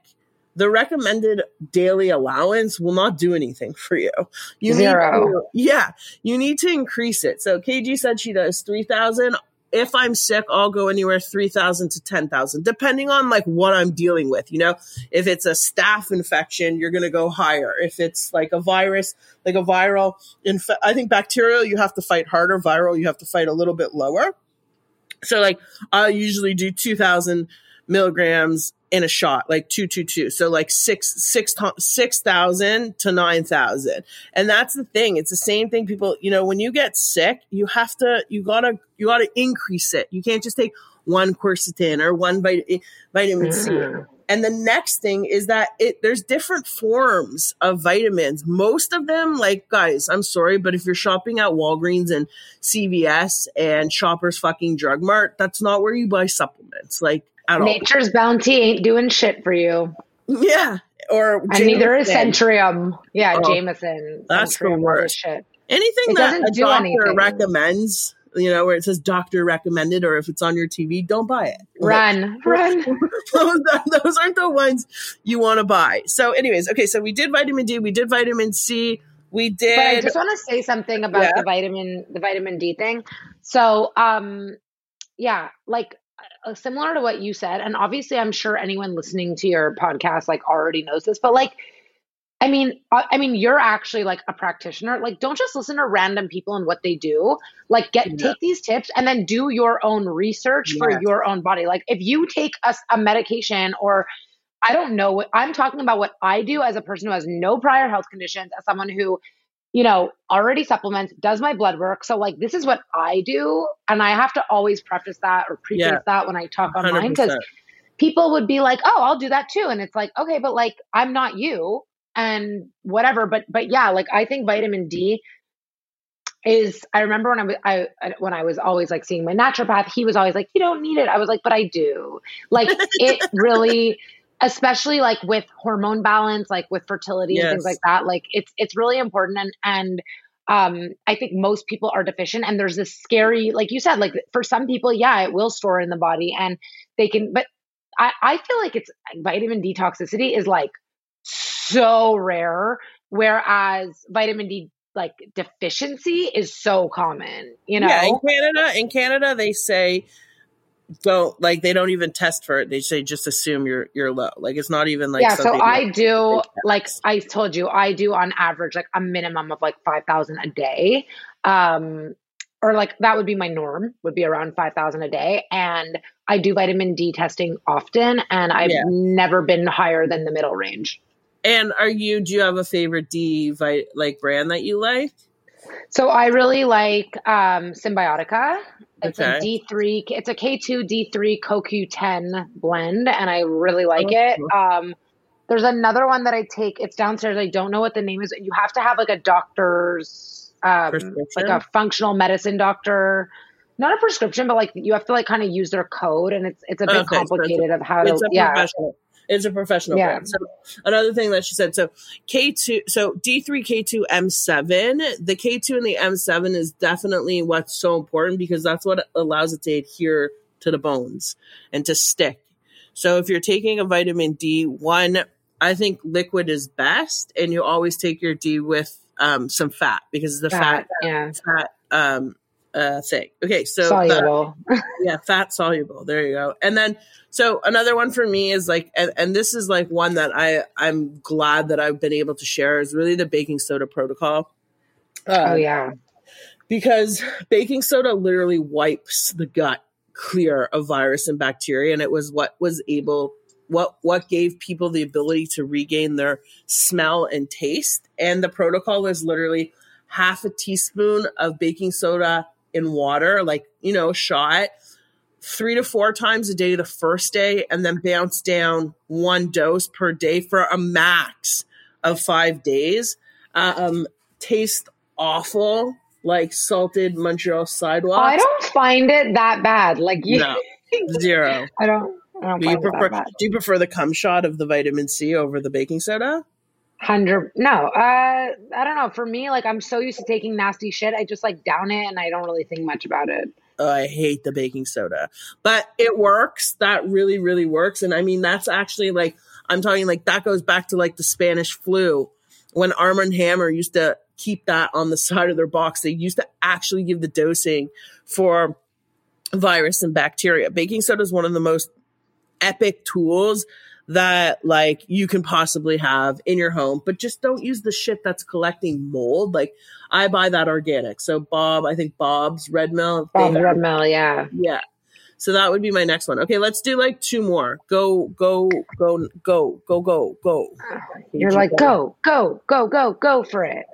the recommended daily allowance will not do anything for you. You Zero. need to, yeah, you need to increase it. So KG said she does 3000 if I'm sick, I'll go anywhere 3,000 to 10,000, depending on like what I'm dealing with. You know, if it's a staph infection, you're going to go higher. If it's like a virus, like a viral, inf- I think bacterial, you have to fight harder. Viral, you have to fight a little bit lower. So like I usually do 2000 milligrams in a shot, like two, two, two. So like six, six, six thousand to nine thousand. And that's the thing. It's the same thing. People, you know, when you get sick, you have to, you gotta, you gotta increase it. You can't just take one quercetin or one vit- vitamin C. Mm-hmm. And the next thing is that it there's different forms of vitamins. Most of them, like guys, I'm sorry, but if you're shopping at Walgreens and CVS and Shoppers fucking Drug Mart, that's not where you buy supplements. Like at Nature's all. bounty ain't doing shit for you. Yeah. Or and neither is Centrum. Yeah, oh, Jamieson. That's Centrum, the worst. Shit. Anything it that a doctor anything. recommends, you know, where it says doctor recommended, or if it's on your TV, don't buy it. Run, <laughs> run. <laughs> those, those aren't the ones you want to buy. So, anyways, okay, so we did vitamin D, we did vitamin C, we did. But I just want to say something about yeah. the vitamin, the vitamin D thing. So, um, yeah, like similar to what you said, and obviously, I'm sure anyone listening to your podcast like already knows this, but like, I mean, uh, I mean, you're actually like a practitioner. Like, don't just listen to random people and what they do. Like, get yeah. take these tips and then do your own research yeah. for your own body. Like, if you take a, a medication or I don't know, what I'm talking about what I do as a person who has no prior health conditions, as someone who you know, already supplements, does my blood work. So like this is what I do. And I have to always preface that or preface yeah, that when I talk online because people would be like, Oh, I'll do that too. And it's like, okay, but like I'm not you and whatever. But but yeah, like I think vitamin D is I remember when I was I when I was always like seeing my naturopath, he was always like, "You don't need it." I was like, "But I do." Like it <laughs> really, especially like with hormone balance, like with fertility yes. and things like that. Like it's it's really important, and and um, I think most people are deficient, and there's this scary, like you said, like for some people, yeah, it will store in the body, and they can, but I I feel like it's vitamin D toxicity is like so rare, whereas vitamin D like deficiency is so common, you know. Yeah, in Canada, in Canada they say don't like they don't even test for it. They say just assume you're you're low. Like it's not even like Yeah, so I do like I told you, I do on average like a minimum of like 5,000 a day. Um or like that would be my norm would be around 5000 a day and i do vitamin d testing often and i've yeah. never been higher than the middle range and are you? Do you have a favorite D like brand that you like? So I really like um, Cymbiotika. It's okay. a D three. It's a K two D three CoQ ten blend, and I really like oh, it. Cool. Um, there's another one that I take. It's downstairs. I don't know what the name is. You have to have like a doctor's, um, like a functional medicine doctor not a prescription, but like you have to like kind of use their code, and it's it's a bit okay, complicated so of how to yeah. It's a professional yeah. brand. So another thing that she said, so K2, so D3, K2, M7, the K2 and the M7 is definitely what's so important because that's what allows it to adhere to the bones and to stick. So if you're taking a vitamin D, one, I think liquid is best, and you always take your D with um, some fat because the fat, fat yeah. fat um, uh, thing. Okay, so soluble. <laughs> Yeah, fat soluble. There you go. And then so another one for me is like, and, and this is like one that I I'm glad that I've been able to share is really the baking soda protocol. oh um, yeah, because baking soda literally wipes the gut clear of virus and bacteria, and it was what was able what what gave people the ability to regain their smell and taste. And the protocol is literally half a teaspoon of baking soda in water, like, you know, shot three to four times a day the first day and then bounce down one dose per day for a max of five days. Um, taste awful, like salted Montreal sidewalk. I don't find it that bad. Like you, no, <laughs> zero. I don't. I don't do you prefer? Do you prefer the cum shot of the vitamin C over the baking soda? Hundred no, uh, I don't know. For me, like I'm so used to taking nasty shit, I just like down it and I don't really think much about it. Oh, I hate the baking soda, but it works. That really, really works. And I mean, that's actually like I'm talking like that goes back to like the Spanish flu when Arm and Hammer used to keep that on the <laughs> side of their box. They used to actually give the dosing for virus and bacteria. Baking soda is one of the most epic tools that like you can possibly have in your home, but just don't use the shit that's collecting mold. Like I buy that organic. So Bob, I think Bob's Red Mill. Bob's Red Mill, yeah. Yeah. So that would be my next one. Okay, let's do like two more. Go, go, go, go, go, go, go. You're like, go, go, go, go, go for it.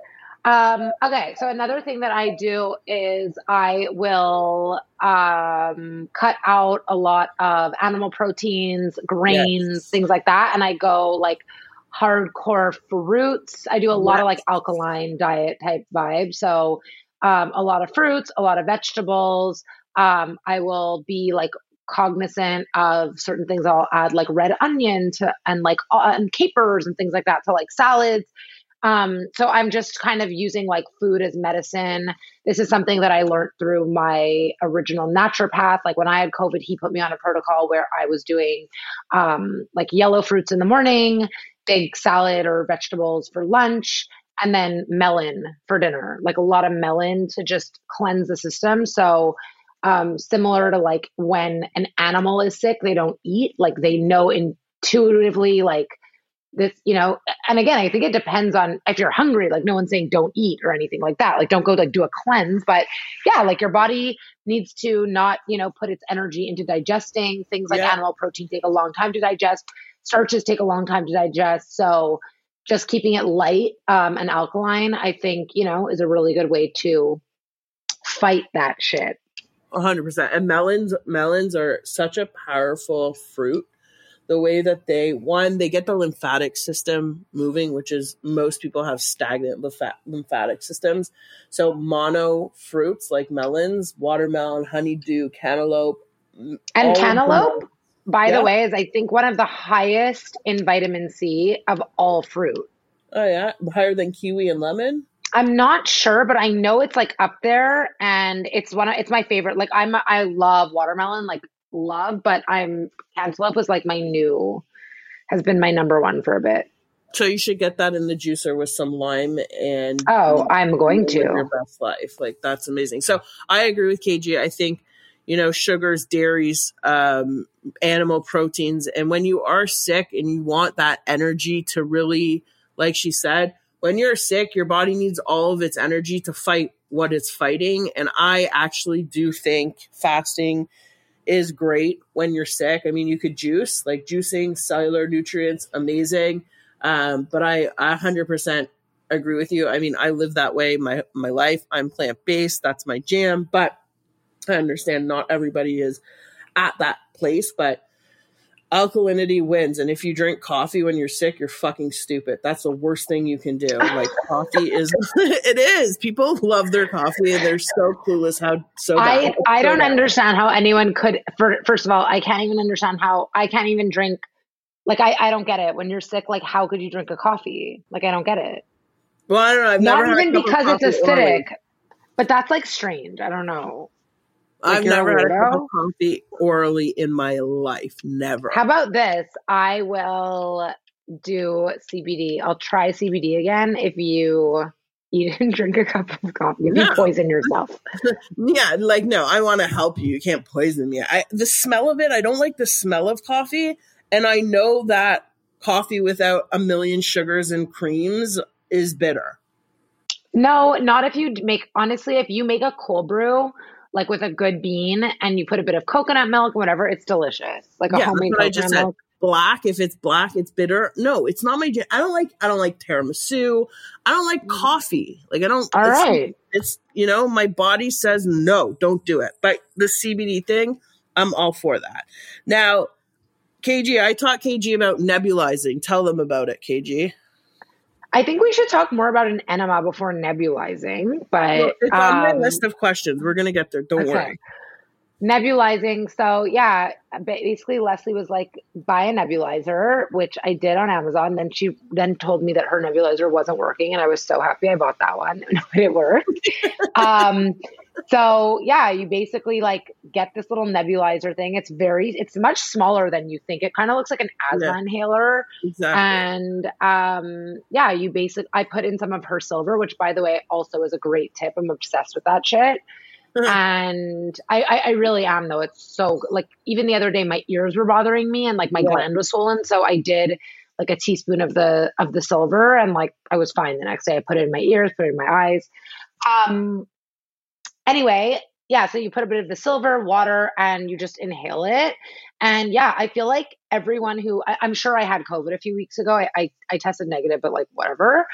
Um, okay, so another thing that I do is I will um, cut out a lot of animal proteins, grains, yes. things like that, and I go like hardcore fruits. I do a lot yes. of like alkaline diet type vibe. So um, a lot of fruits, a lot of vegetables. Um, I will be like cognizant of certain things. I'll add like red onion to and like uh, and capers and things like that to like salads um, so I'm just kind of using like food as medicine. This is something that I learned through my original naturopath. Like when I had COVID, he put me on a protocol where I was doing um, like yellow fruits in the morning, big salad or vegetables for lunch, and then melon for dinner. Like a lot of melon to just cleanse the system. So um, similar to like when an animal is sick, they don't eat. Like they know intuitively, like this, you know, and again, I think it depends on if you're hungry, like no one's saying don't eat or anything like that. Like don't go like do a cleanse, but yeah, like your body needs to not, you know, put its energy into digesting things like yeah. animal protein take a long time to digest. Starches take a long time to digest. So just keeping it light um, and alkaline, I think, you know, is a really good way to fight that shit. hundred percent. And melons, melons are such a powerful fruit the way that they one they get the lymphatic system moving which is most people have stagnant lymph- lymphatic systems so mono fruits like melons watermelon honeydew cantaloupe mm, and cantaloupe by yeah. the way is i think one of the highest in vitamin c of all fruit oh yeah higher than kiwi and lemon I'm not sure, but I know it's like up there, and it's one. Of, it's my favorite. Like I'm, I love watermelon. Like love, but I'm cantaloupe was like my new has been my number one for a bit. So you should get that in the juicer with some lime and oh, I'm going to your best life. Like that's amazing. So I agree with KG. I think you know sugars, dairies, um, animal proteins, and when you are sick and you want that energy to really, like she said, when you're sick, your body needs all of its energy to fight what it's fighting. And I actually do think fasting is great when you're sick. I mean, you could juice, like juicing, cellular nutrients, amazing. Um, but I, I 100% agree with you. I mean, I live that way my my life. I'm plant based. That's my jam. But I understand not everybody is at that place. But alkalinity wins. And if you drink coffee when you're sick, you're fucking stupid. That's the worst thing you can do. Like <laughs> coffee is, <laughs> it is. People love their coffee and they're so clueless how so. I I don't bad. understand how anyone could. For, first of all, I can't even understand how I can't even drink. Like I I don't get it. When you're sick, like how could you drink a coffee? Like I don't get it. Well, I don't know. I've Not even because it's acidic. But that's like strange. I don't know. Like I've never had a cup of coffee orally in my life. Never. How about this? I will do CBD. I'll try CBD again if you <laughs> eat and drink a cup of coffee. If no. you poison yourself. <laughs> yeah, like no, I want to help you. You can't poison me. I the smell of it, I don't like the smell of coffee. And I know that coffee without a million sugars and creams is bitter. No, not if you make honestly, if you make a cold brew like with a good bean and you put a bit of coconut milk, whatever, it's delicious. Like a yeah, homemade coconut milk. Said. Black, if it's black, it's bitter. No, it's not my. I don't like. I don't like tiramisu. I don't like mm. coffee. Like I don't. All it's, right. It's you know my body says no, don't do it. But the CBD thing, I'm all for that. Now, KG, I taught KG about nebulizing. Tell them about it, KG. I think we should talk more about an enema before nebulizing, but well, it's um, on my um, list of questions. We're gonna get there. Don't okay. worry. Nebulizing. So yeah, basically Leslie was like, buy a nebulizer, which I did on Amazon. Then she then told me that her nebulizer wasn't working, and I was so happy I bought that one. <laughs> it worked. <laughs> um, so yeah, you basically like get this little nebulizer thing. It's very, it's much smaller than you think. It kind of looks like an asthma yeah, inhaler. Exactly. And um, yeah, you basically, I put in some of her silver, which by the way also is a great tip. I'm obsessed with that shit. <laughs> and I, I, I, really am though. It's so like even the other day, my ears were bothering me and like my yeah. gland was swollen. So I did like a teaspoon of the of the silver and like I was fine the next day. I put it in my ears, put it in my eyes. Um, Anyway, yeah, so you put a bit of the silver, water, and you just inhale it. And yeah, I feel like everyone who I, am sure I had COVID a few weeks ago. I, I, I tested negative, but like whatever.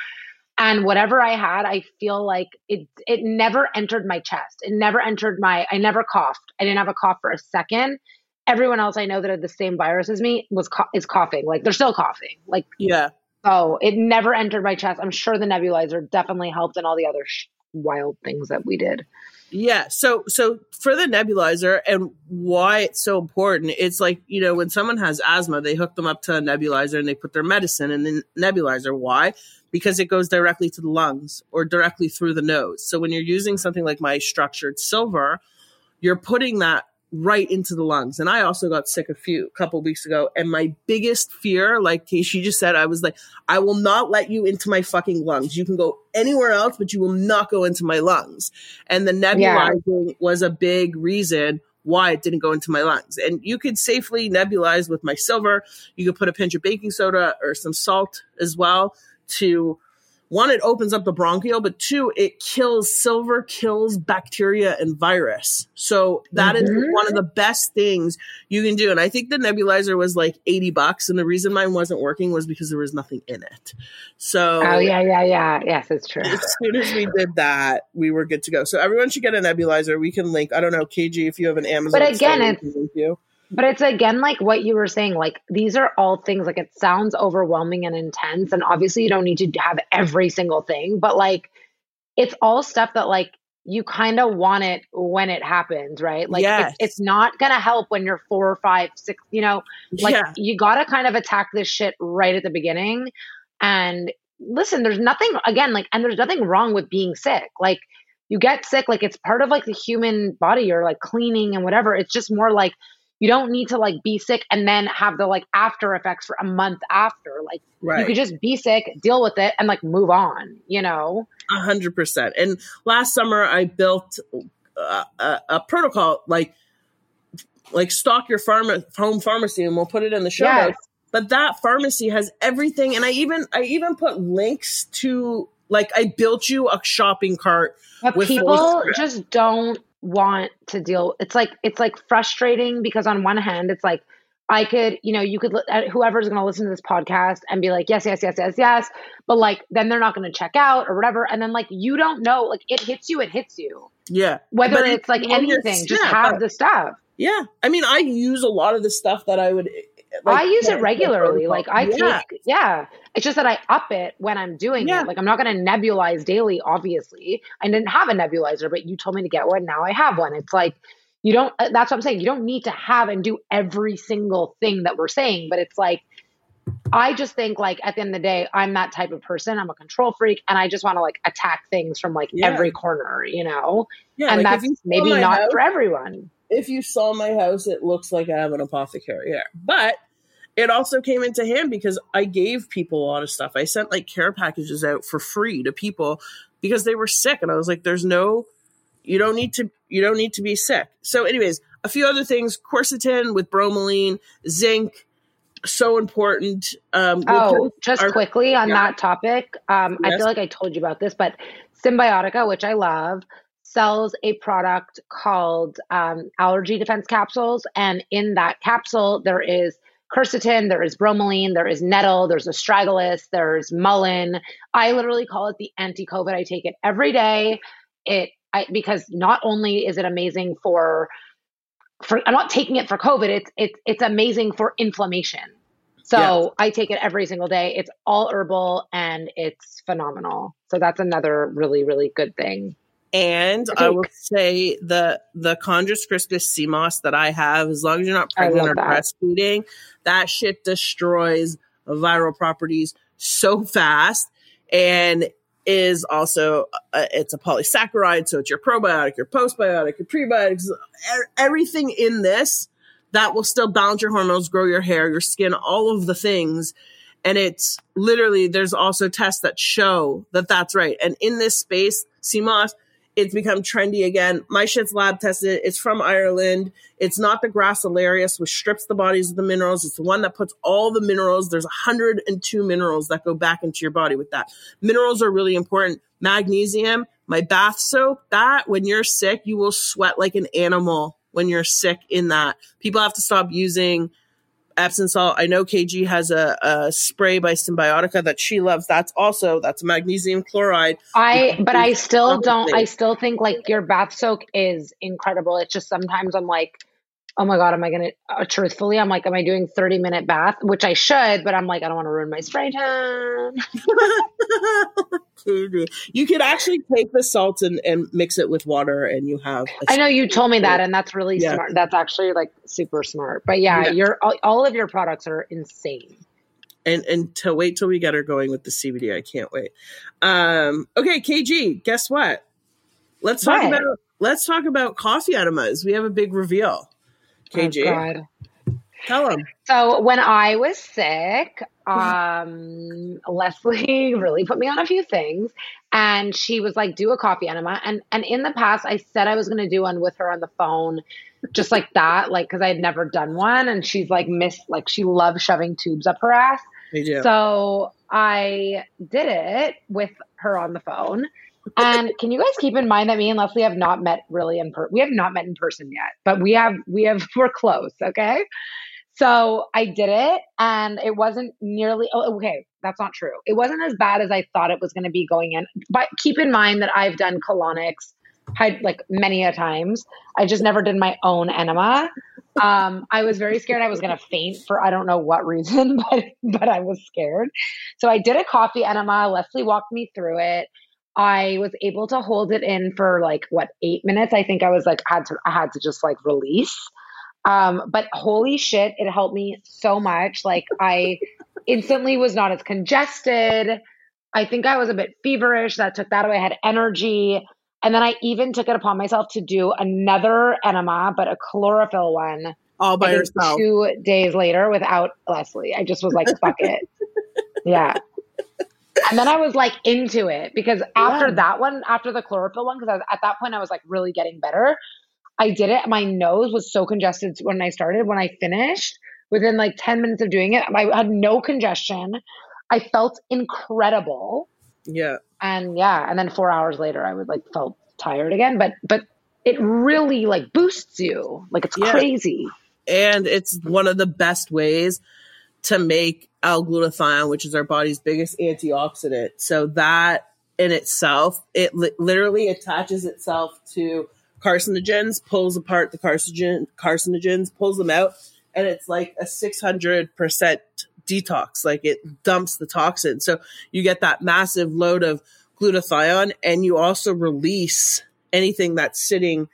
And whatever I had, I feel like it it never entered my chest. It never entered my. I never coughed. I didn't have a cough for a second. Everyone else I know that had the same virus as me was is coughing. Like they're still coughing. Like yeah. Oh, it never entered my chest. I'm sure the nebulizer definitely helped, and all the other sh- wild things that we did. Yeah. So so for the nebulizer and why it's so important, it's like, you know, when someone has asthma, they hook them up to a nebulizer and they put their medicine in the nebulizer. Why? Because it goes directly to the lungs or directly through the nose. So when you're using something like my structured silver, you're putting that right into the lungs. And I also got sick a few couple weeks ago. And my biggest fear, like she just said, I was like, I will not let you into my fucking lungs. You can go anywhere else, but you will not go into my lungs. And the nebulizing yeah. was a big reason why it didn't go into my lungs. And you could safely nebulize with my silver. You could put a pinch of baking soda or some salt as well to one, it opens up the bronchial, but two, it kills silver, kills bacteria and virus. So that mm-hmm. is one of the best things you can do. And I think the nebulizer was like 80 bucks. And the reason mine wasn't working was because there was nothing in it. So, oh, yeah, yeah, yeah. Yes, it's true. As soon as we did that, we were good to go. So everyone should get a nebulizer. We can link, I don't know, KG, if you have an Amazon. But again, it's, But it's again like what you were saying, like these are all things like it sounds overwhelming and intense. And obviously you don't need to have every single thing, but like it's all stuff that like you kind of want it when it happens, right? Like Yes. it's, it's not gonna help when you're four, five, six, you know, like yeah. you gotta kind of attack this shit right at the beginning. And listen, there's nothing again, like, and there's nothing wrong with being sick. Like you get sick, like it's part of like the human body or like cleaning and whatever. It's just more like you don't need to like be sick and then have the like after effects for a month after. Like you could just be sick, deal with it, and like move on, you know? A hundred percent. And last summer, I built a, a, a protocol like like stock your pharma home pharmacy, and we'll put it in the show Yes. notes. But that pharmacy has everything, and I even I even put links to like I built you a shopping cart. But with people just don't want to deal. It's like it's like frustrating because on one hand, it's like I could, you know, you could uh, whoever's going to listen to this podcast and be like, yes, yes, yes, yes, yes, but like then they're not going to check out or whatever, and then like you don't know, like it hits you, it hits you, Yeah, whether But it's like anything, just sick, have but- the stuff. yeah. I mean, I use a lot of the stuff that I would. I use it regularly. Like I yeah. take, yeah. It's just that I up it when I'm doing Yeah. it. Like I'm not going to nebulize daily. Obviously, I didn't have a nebulizer, but you told me to get one. Now I have one. It's like you don't. uh, That's what I'm saying. You don't need to have and do every single thing that we're saying. But it's like I just think like at the end of the day, I'm that type of person. I'm a control freak, and I just want to like attack things from like Yeah. every corner. You know, Yeah, and like, that's if you saw maybe not house- for everyone. If you saw my house, it looks like I have an apothecary here. But it also came into hand because I gave people a lot of stuff. I sent like care packages out for free to people because they were sick, and I was like, "There's no, you don't need to, you don't need to be sick." So, anyways, a few other things: quercetin with bromelain, zinc, so important. Um, we'll Oh, just our- quickly on yeah. that topic. Um, I feel like I told you about this, but Cymbiotika, which I love, sells a product called um, allergy defense capsules. And in that capsule, there is quercetin, there is bromelain, there is nettle, there's astragalus, there's mullein. I literally call it the anti COVID. I take it every day. It I, because not only is it amazing for for I'm not taking it for COVID. It's it's it's amazing for inflammation. So Yes. I take it every single day. It's all herbal and it's phenomenal. So that's another really really good thing. And Okay. I will say the the Chondrus crispus sea moss that I have, as long as you're not pregnant or that. breastfeeding, that shit destroys viral properties so fast, and is also uh, it's a polysaccharide, so it's your probiotic, your postbiotic, your prebiotics, everything in this that will still balance your hormones, grow your hair, your skin, all of the things. And it's literally, there's also tests that show that that's right. And in this space, sea moss, it's become trendy again. My shit's lab tested. It's from Ireland. It's not the Gracilarius, which strips the bodies of the minerals. It's the one that puts all the minerals. There's 102 minerals that go back into your body with that. Minerals are really important. Magnesium, my bath soap, that when you're sick, you will sweat like an animal when you're sick in that. People have to stop using Epsom salt. I know KG has a, a spray by Cymbiotika that she loves. That's also that's magnesium chloride. I but I still don't I still think like your bath soak is incredible. It's just sometimes I'm like oh my god am I going to uh, truthfully I'm like am I doing 30 minute bath which I should but I'm like I don't want to ruin my spray tan. <laughs> You could actually take the salt and, and mix it with water, and you have. i know you told me that and that's really Yeah. smart. That's actually like super smart. But yeah, Yeah. your all, all of your products are insane. and and to wait till we get her going with the CBD. I can't wait. Um, okay, KG, guess what? Let's talk What? about let's talk about coffee enemas. We have a big reveal. KG, Oh, God. tell them. So when I was sick, um, Leslie <laughs> really put me on a few things, and she was like, "Do a coffee enema." And and in the past, I said I was going to do one with her on the phone, just like that, like because I had never done one, and she's like miss like she loves shoving tubes up her ass. They do. So I did it with her on the phone. And can you guys keep in mind that me and Leslie have not met really in per- we have not met in person yet, but we have we have <laughs> we're close, okay? So I did it and it wasn't nearly oh, okay, that's not true. It wasn't as bad as I thought it was going to be going in. But keep in mind that I've done colonics like many a times. I just never did my own enema. um, I was very scared I was going to faint for I don't know what reason, <laughs> but but I was scared. So I did a coffee enema. Leslie walked me through it. I was able to hold it in for like what eight minutes. I think I was like had to I had to just like release. Um, but holy shit, it helped me so much. Like I <laughs> instantly was not as congested. I think I was a bit feverish. That took that away. I had energy. And then I even took it upon myself to do another enema, but a chlorophyll one. All by yourself. Two days later without Leslie. I just was like, fuck it. <laughs> Yeah. And then I was like into it because after yeah. that one, after the chlorophyll one, because at that point I was like really getting better. I did it. My nose was so congested when I started. When I finished, within like 10 minutes of doing it, I had no congestion. I felt incredible. Yeah. And yeah, and then 4 hours later I would like felt tired again, but but it really like boosts you. Like it's yeah. crazy. And it's mm-hmm. one of the best ways to make L-glutathione, which is our body's biggest antioxidant. So that in itself, it li- literally attaches itself to carcinogens, pulls apart the carcinogen carcinogens, pulls them out, and it's like a 600% detox. Like it dumps the toxin. So you get that massive load of glutathione and you also release anything that's sitting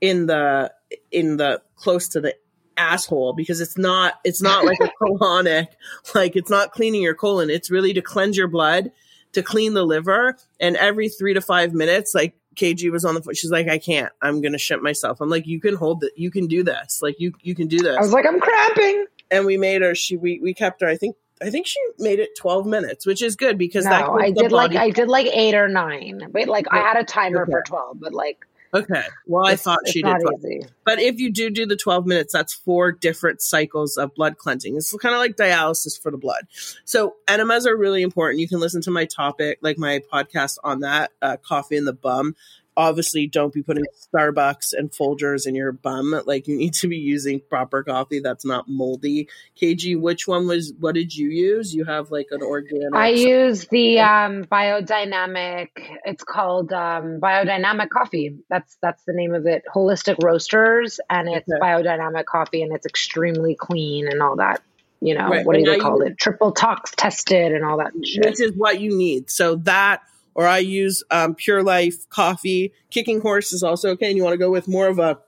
in the in the close to the asshole because it's not it's not like a <laughs> colonic like it's not cleaning your colon. It's really to cleanse your blood to clean the liver. And every 3 to 5 minutes like KG was on the phone. She's like I can't. I'm to shit myself. I'm like you can hold it you can do this. Like you you can do this. I was like I'm cramping. And we made her she we we kept her I think I think she made it 12 minutes, which is good because no, I did like I did like 8 or 9. But like I had a timer okay. for 12, but like Okay. Well, I thought she did. 12. Easy. But if you do do the 12 minutes, that's four different cycles of blood cleansing. It's kind of like dialysis for the blood. So enemas are really important. You can listen to my topic, like my podcast on that, uh, coffee in the bum obviously don't be putting Starbucks and Folgers in your bum. Like you need to be using proper coffee that's not moldy. KG, which one was what did you use? You have like an organic I use the um biodynamic it's called um biodynamic coffee. That's that's the name of it. Holistic Roasters and it's okay. biodynamic coffee and it's extremely clean and all that you know, right. what do they call it? Triple tox tested and all that shit. Which is what you need. So that or I use um, Pure Life coffee. Kicking Horse is also okay. And you want to go with more of a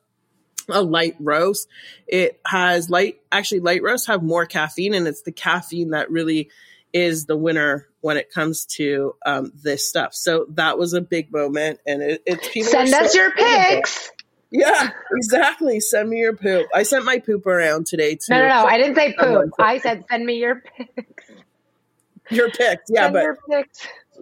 a light roast. It has light, actually, light roasts have more caffeine, and it's the caffeine that really is the winner when it comes to um, this stuff. So that was a big moment, and it, it's people send us your pics. Yeah, exactly. Send me your poop. I sent my poop around today too. No, no, no. I didn't say poop. I said send me your pics. Your pics, yeah, send but.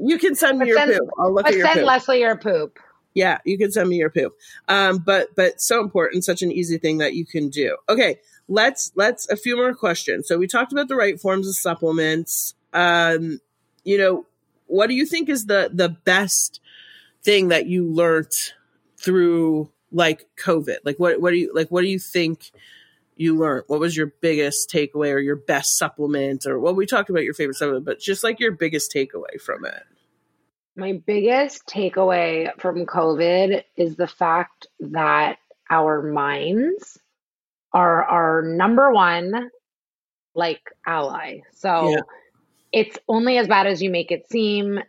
You can send me your send, poop. I'll look at your send poop. Leslie your poop. Yeah, you can send me your poop. Um, but but so important, such an easy thing that you can do. Okay, let's let's a few more questions. So we talked about the right forms of supplements. Um, you know, what do you think is the the best thing that you learned through like COVID? Like what what do you like what do you think you learned? What was your biggest takeaway or your best supplement or well we talked about your favorite supplement, but just like your biggest takeaway from it? My biggest takeaway from COVID is the fact that our minds are our number one like ally. So yeah. it's only as bad as you make it seem.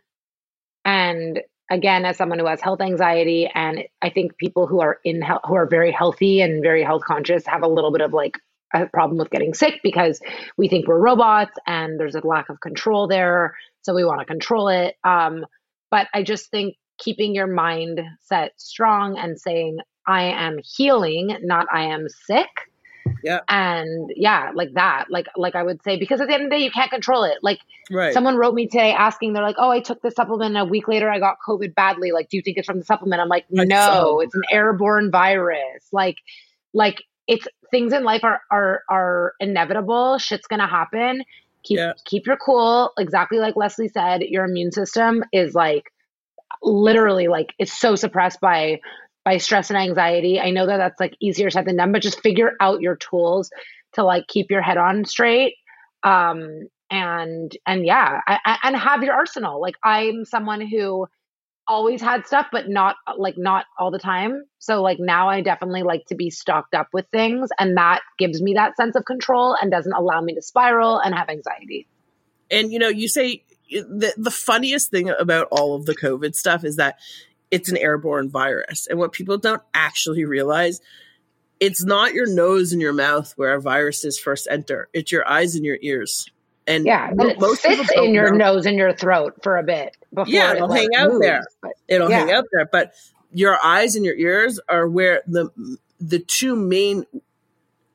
And again, as someone who has health anxiety, and I think people who are in health, who are very healthy and very health conscious have a little bit of like a problem with getting sick because we think we're robots and there's a lack of control there. So we want to control it. Um, but I just think keeping your mind set strong and saying, I am healing, not I am sick. Yeah. And yeah, like that. Like like I would say, because at the end of the day, you can't control it. Like right. someone wrote me today asking, they're like, Oh, I took the supplement and a week later I got COVID badly. Like, do you think it's from the supplement? I'm like, No, it's an airborne virus. Like like it's things in life are are are inevitable. Shit's gonna happen. Keep yeah. keep your cool. Exactly like Leslie said, your immune system is like literally like it's so suppressed by by stress and anxiety. I know that that's like easier said than done, but just figure out your tools to like keep your head on straight. Um, and and yeah, I, I, and have your arsenal. Like I'm someone who always had stuff, but not like not all the time. So like now I definitely like to be stocked up with things and that gives me that sense of control and doesn't allow me to spiral and have anxiety. And you know, you say the the funniest thing about all of the COVID stuff is that it's an airborne virus. And what people don't actually realize it's not your nose and your mouth where viruses first enter. It's your eyes and your ears. And yeah, but most it sits in your know. nose and your throat for a bit before yeah, it'll it, hang out moves, there. It'll yeah. hang out there. But your eyes and your ears are where the the two main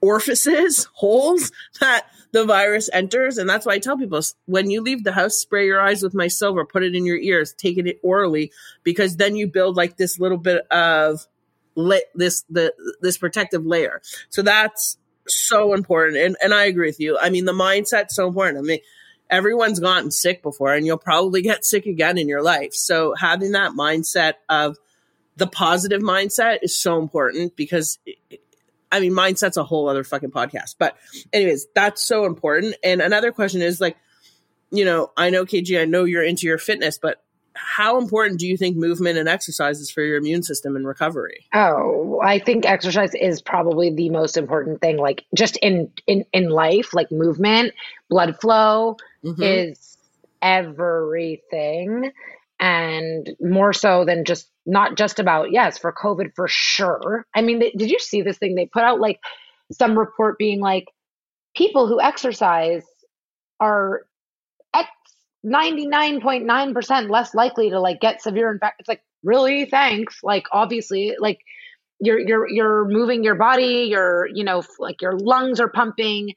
orifices, <laughs> holes that the virus enters. And that's why I tell people when you leave the house, spray your eyes with my silver, put it in your ears, take it orally, because then you build like this little bit of this the this protective layer. So that's so important. And and I agree with you. I mean, the mindset's so important. I mean, everyone's gotten sick before and you'll probably get sick again in your life. So having that mindset of the positive mindset is so important because I mean, mindset's a whole other fucking podcast. But anyways, that's so important. And another question is like, you know, I know KG, I know you're into your fitness, but how important do you think movement and exercise is for your immune system and recovery? Oh, I think exercise is probably the most important thing. Like just in in in life, like movement, blood flow mm-hmm. is everything and more so than just not just about yes for covid for sure i mean did you see this thing they put out like some report being like people who exercise are at 99.9% less likely to like get severe infection. It's like, really? Thanks. Like obviously, like you're you're you're moving your body, you're, you know, like your lungs are pumping,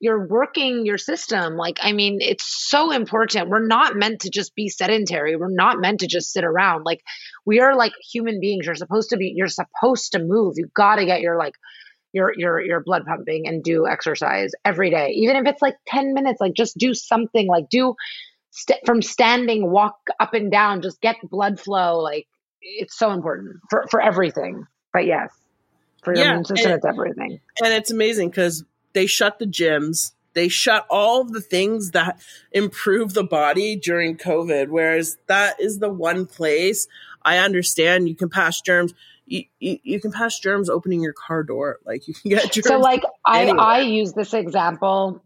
you're working your system. Like, I mean, it's so important. We're not meant to just be sedentary. We're not meant to just sit around. Like we are like human beings. You're supposed to be you're supposed to move. You gotta get your like your your your blood pumping and do exercise every day even if it's like 10 minutes like just do something like do st- from standing, walk up and down, just get blood flow. Like it's so important for, for everything. But yes, for your yeah, immune system, it's everything. And it's amazing because they shut the gyms. They shut all of the things that improve the body during COVID, whereas that is the one place I understand you can pass germs. You, you, you, can pass germs opening your car door. Like you can get germs. So like I, I use this example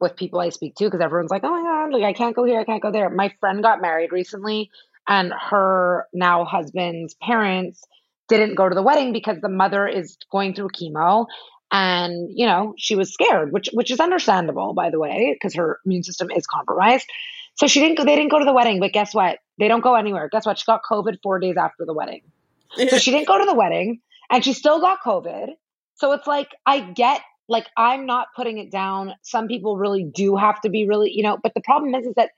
with people I speak to because everyone's like, oh my God, like I can't go here, I can't go there. My friend got married recently and her now husband's parents didn't go to the wedding because the mother is going through chemo and you know she was scared which which is understandable by the way because her immune system is compromised so she didn't go they didn't go to the wedding but guess what they don't go anywhere guess what she got covid 4 days after the wedding so she didn't go to the wedding and she still got covid so it's like i get like I'm not putting it down. Some people really do have to be really, you know, but the problem is is that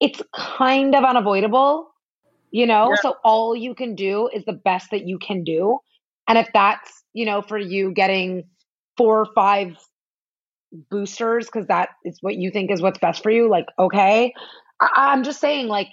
it's kind of unavoidable, you know? Yeah. So all you can do is the best that you can do. And if that's, you know, for you getting four or five boosters because that is what you think is what's best for you, like okay. I- I'm just saying like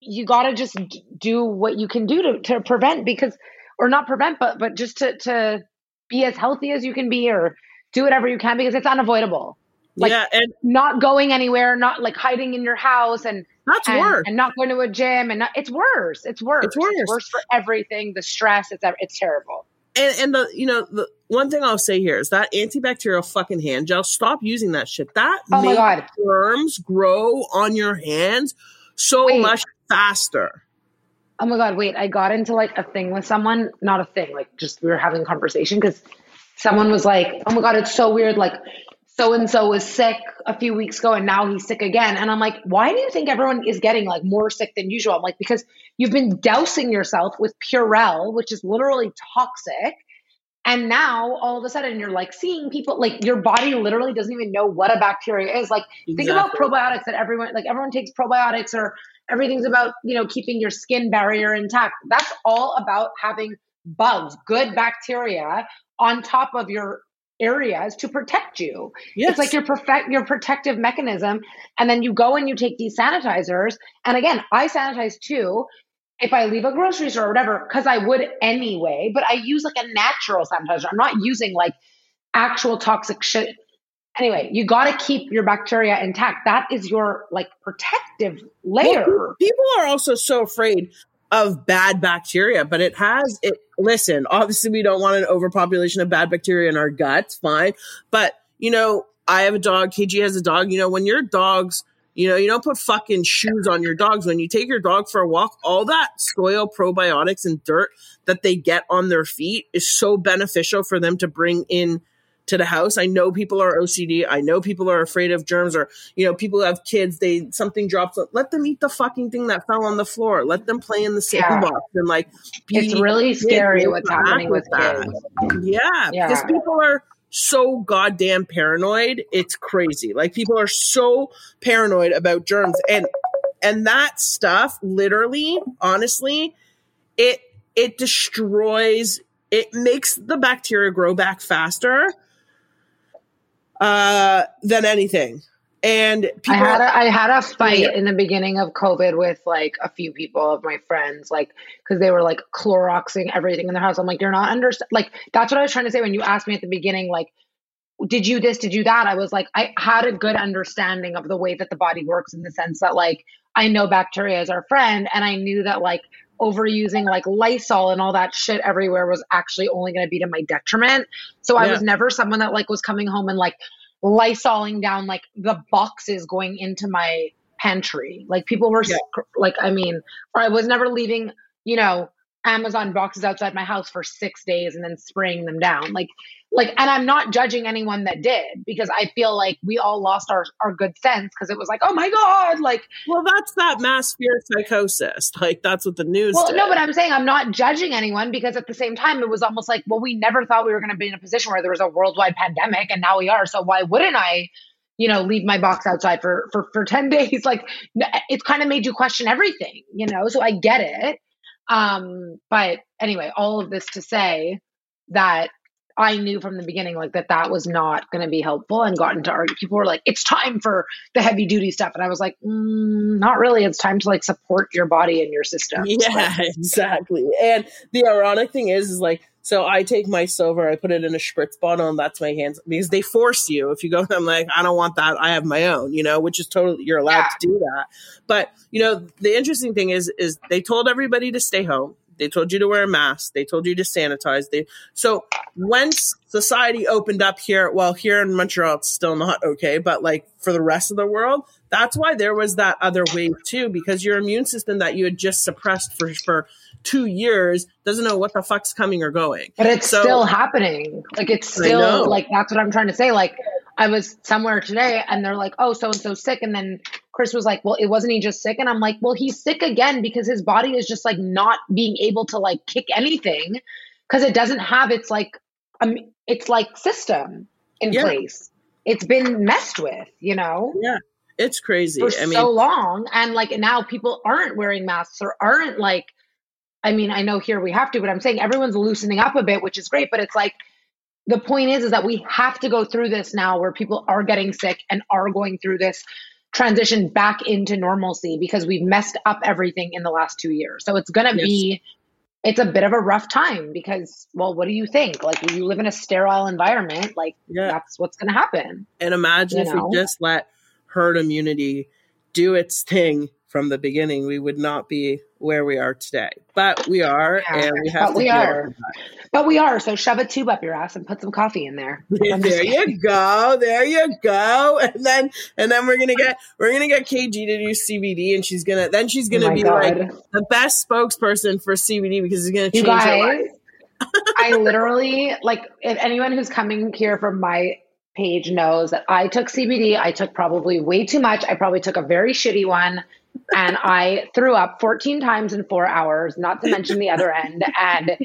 you got to just do what you can do to, to prevent because or not prevent but but just to to be as healthy as you can be or do whatever you can because it's unavoidable. Like yeah, and not going anywhere, not like hiding in your house and that's and, worse. And not going to a gym and not, it's worse. It's worse. It's worse. It's worse for everything. The stress, it's it's terrible. And and the you know the one thing I'll say here is that antibacterial fucking hand gel. Stop using that shit. That oh my god, worms grow on your hands so wait. much faster. Oh my god, wait! I got into like a thing with someone, not a thing, like just we were having a conversation because someone was like, "Oh my god, it's so weird." Like so and so was sick a few weeks ago and now he's sick again. And I'm like, why do you think everyone is getting like more sick than usual? I'm like, because you've been dousing yourself with Purell, which is literally toxic. And now all of a sudden you're like seeing people like your body literally doesn't even know what a bacteria is. Like exactly. think about probiotics that everyone like everyone takes probiotics or everything's about, you know, keeping your skin barrier intact. That's all about having bugs, good bacteria on top of your areas to protect you. Yes. It's like your perfect your protective mechanism. And then you go and you take these sanitizers. And again, I sanitize too if I leave a grocery store or whatever, because I would anyway, but I use like a natural sanitizer. I'm not using like actual toxic shit. Anyway, you got to keep your bacteria intact. That is your like protective layer. Well, people are also so afraid of bad bacteria, but it has it. Listen, obviously, we don't want an overpopulation of bad bacteria in our guts, fine. But, you know, I have a dog, KG has a dog. You know, when your dog's you know, you don't put fucking shoes on your dogs. When you take your dog for a walk, all that soil probiotics and dirt that they get on their feet is so beneficial for them to bring in to the house. I know people are OCD. I know people are afraid of germs or, you know, people have kids, they something drops. Let them eat the fucking thing that fell on the floor. Let them play in the sandbox yeah. and like It's really scary what's happening with, with kids. Yeah, yeah. Because people are so goddamn paranoid. It's crazy. Like people are so paranoid about germs and and that stuff literally, honestly, it it destroys it makes the bacteria grow back faster uh, than anything. And people, I had a, I had a fight yeah. in the beginning of COVID with like a few people of my friends, like because they were like Cloroxing everything in their house. I'm like, you're not understand. Like that's what I was trying to say when you asked me at the beginning, like, did you this, did you that? I was like, I had a good understanding of the way that the body works in the sense that like I know bacteria is our friend, and I knew that like overusing like Lysol and all that shit everywhere was actually only going to be to my detriment. So yeah. I was never someone that like was coming home and like Lysoling down like the boxes going into my pantry. Like people were yeah. like, I mean, or I was never leaving, you know, Amazon boxes outside my house for six days and then spraying them down. Like like and i'm not judging anyone that did because i feel like we all lost our, our good sense because it was like oh my god like well that's that mass fear psychosis <laughs> like that's what the news well did. no but i'm saying i'm not judging anyone because at the same time it was almost like well we never thought we were going to be in a position where there was a worldwide pandemic and now we are so why wouldn't i you know leave my box outside for for for 10 <laughs> days like it's kind of made you question everything you know so i get it um but anyway all of this to say that I knew from the beginning like that that was not going to be helpful and got into argue. People were like, "It's time for the heavy duty stuff," and I was like, mm, "Not really. It's time to like support your body and your system." Yeah, <laughs> exactly. And the ironic thing is, is like, so I take my silver, I put it in a spritz bottle, and that's my hands because they force you. If you go, <laughs> I'm like, I don't want that. I have my own, you know, which is totally you're allowed yeah. to do that. But you know, the interesting thing is, is they told everybody to stay home they told you to wear a mask. They told you to sanitize. They so when society opened up here, well, here in Montreal, it's still not okay, but like for the rest of the world, that's why there was that other wave too, because your immune system that you had just suppressed for for two years doesn't know what the fuck's coming or going. But it's so, still happening. Like it's still like that's what I'm trying to say. Like I was somewhere today and they're like, oh, so and so sick. And then Chris was like, well, it wasn't he just sick? And I'm like, well, he's sick again because his body is just like not being able to like kick anything because it doesn't have its like, um, it's like system in yeah. place. It's been messed with, you know? Yeah. It's crazy. For I mean, so long. And like now people aren't wearing masks or aren't like, I mean, I know here we have to, but I'm saying everyone's loosening up a bit, which is great. But it's like, the point is is that we have to go through this now where people are getting sick and are going through this transition back into normalcy because we've messed up everything in the last 2 years. So it's going to yes. be it's a bit of a rough time because well what do you think like you live in a sterile environment like yeah. that's what's going to happen and imagine you if know? we just let herd immunity do its thing from the beginning we would not be where we are today but we are yeah, and we have but we are but we are. So shove a tube up your ass and put some coffee in there. <laughs> there you go. There you go. And then and then we're gonna get we're gonna get KG to do CBD, and she's gonna then she's oh gonna oh be God. like the best spokesperson for CBD because it's gonna change you guys. I <laughs> literally like if anyone who's coming here from my page knows that I took CBD. I took probably way too much. I probably took a very shitty one and I threw up 14 times in four hours, not to mention the other end. And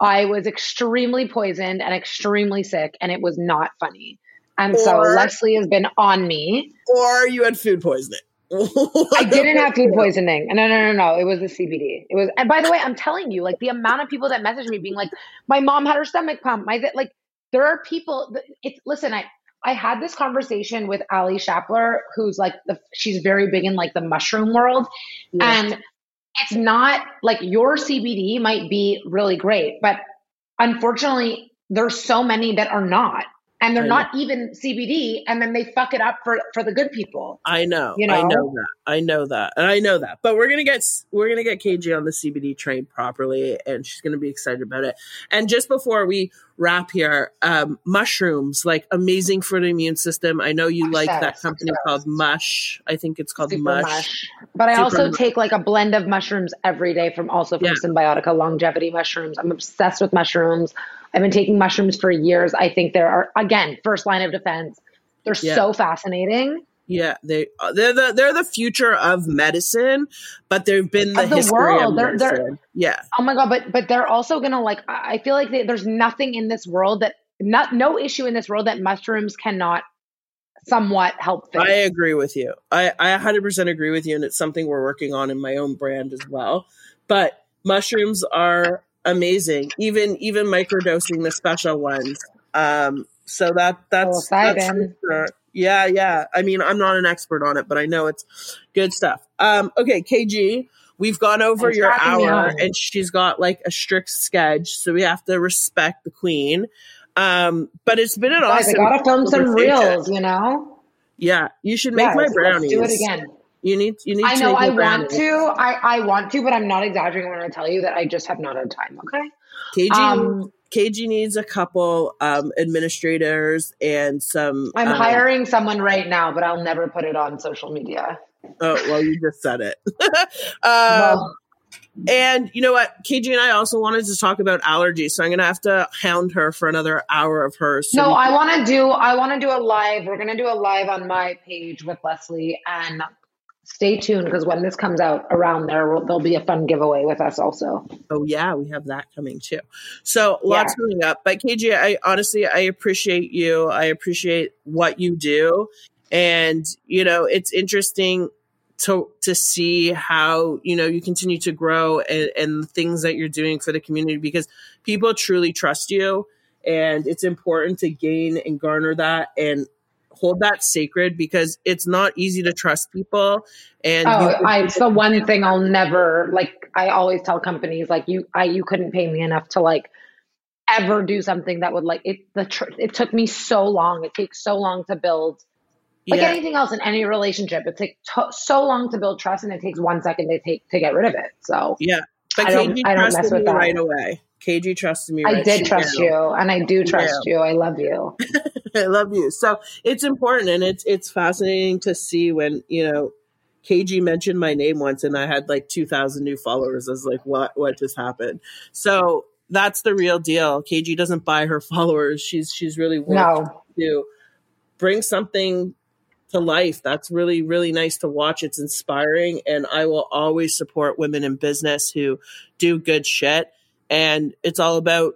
I was extremely poisoned and extremely sick, and it was not funny. And or, so Leslie has been on me. Or you had food poisoning. <laughs> I didn't have food poisoning. No, no, no, no. It was the CBD. It was, and by the way, I'm telling you, like the amount of people that messaged me being like, my mom had her stomach pump. My, like, there are people, it's, listen, I, I had this conversation with Ali Shapler, who's like the she's very big in like the mushroom world. And it's not like your CBD might be really great, but unfortunately, there's so many that are not. And they're not even CBD, and then they fuck it up for for the good people. I know, you know, I know that, I know that, and I know that. But we're gonna get we're gonna get KG on the CBD train properly, and she's gonna be excited about it. And just before we wrap here, um, mushrooms like amazing for the immune system. I know you like that company called Mush. I think it's called Mush. Mush. But I Super also mush. take like a blend of mushrooms every day from also from yeah. Cymbiotika longevity mushrooms. I'm obsessed with mushrooms. I've been taking mushrooms for years. I think there are again first line of defense. They're yeah. so fascinating. Yeah, they uh, they're the they're the future of medicine, but they've been the, of the history world. of medicine. They're, they're, yeah. Oh my god, but but they're also gonna like. I feel like they, there's nothing in this world that not no issue in this world that mushrooms cannot somewhat help fix. I agree with you. I I 100% agree with you, and it's something we're working on in my own brand as well. But mushrooms are amazing. Even even microdosing the special ones. Um, so that that's, that's sure. yeah, yeah. I mean, I'm not an expert on it, but I know it's good stuff. Um, okay, KG, we've gone over your hour, and she's got like a strict schedule, so we have to respect the queen. Um, but it's been an Guys, awesome. I gotta film some reels, you know. Yeah, you should make yeah, my brownies. do it again. You need you need. I know I want to. I I want to, but I'm not exaggerating when I tell you that I just have not had time. Okay. KG um, KG needs a couple um, administrators and some. I'm um, hiring someone right now, but I'll never put it on social media. Oh well, you just said it. <laughs> well, and you know what? KG and I also wanted to talk about allergies, so I'm gonna have to hound her for another hour of hers. So no, I want to do. I want to do a live. We're gonna do a live on my page with Leslie, and stay tuned because when this comes out around there, there'll be a fun giveaway with us also. Oh yeah, we have that coming too. So lots yeah. coming up. But KG, I honestly I appreciate you. I appreciate what you do, and you know it's interesting to to see how you know you continue to grow and, and things that you're doing for the community because people truly trust you and it's important to gain and garner that and hold that sacred because it's not easy to trust people. And oh, I, it's the one thing I'll never like. I always tell companies like you, I you couldn't pay me enough to like ever do something that would like it. The tr- it took me so long. It takes so long to build. Like yeah. anything else in any relationship, it takes so long to build trust, and it takes one second to take to get rid of it. So yeah, but I don't, I don't mess with that right away. KG trusted me. Right I did trust you, and I do trust yeah. you. I love you. <laughs> I love you. So it's important, and it's it's fascinating to see when you know KG mentioned my name once, and I had like two thousand new followers. I was like, what what just happened? So that's the real deal. KG doesn't buy her <laughs> followers. She's she's really worked no. to bring something to life. That's really, really nice to watch. It's inspiring. And I will always support women in business who do good shit and it's all about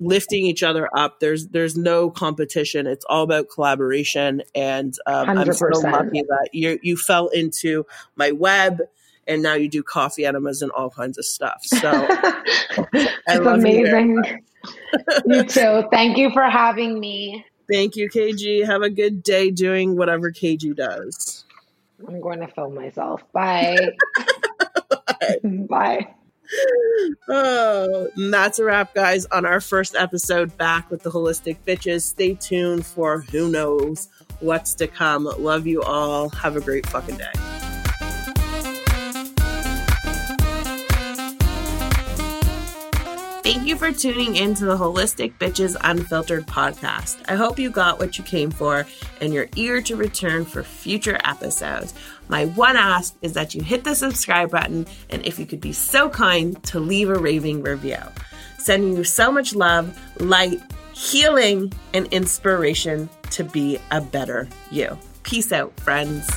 lifting each other up. There's there's no competition. It's all about collaboration. And um, I'm so lucky that you you fell into my web, and now you do coffee enemas and all kinds of stuff. So <laughs> it's amazing. You, <laughs> you too. Thank you for having me. Thank you, KG. Have a good day doing whatever KG does. I'm going to film myself. Bye. <laughs> Bye. Bye oh, that's a wrap, guys, on our first episode back with the Holistic Bitches. Stay tuned for who knows what's to come. Love you all. Have a great fucking day. Thank you for tuning in to the Holistic Bitches Unfiltered podcast. I hope you got what you came for and you're eager to return for future episodes. My one ask is that you hit the subscribe button and if you could be so kind to leave a raving review. Sending you so much love, light, healing, and inspiration to be a better you. Peace out, friends.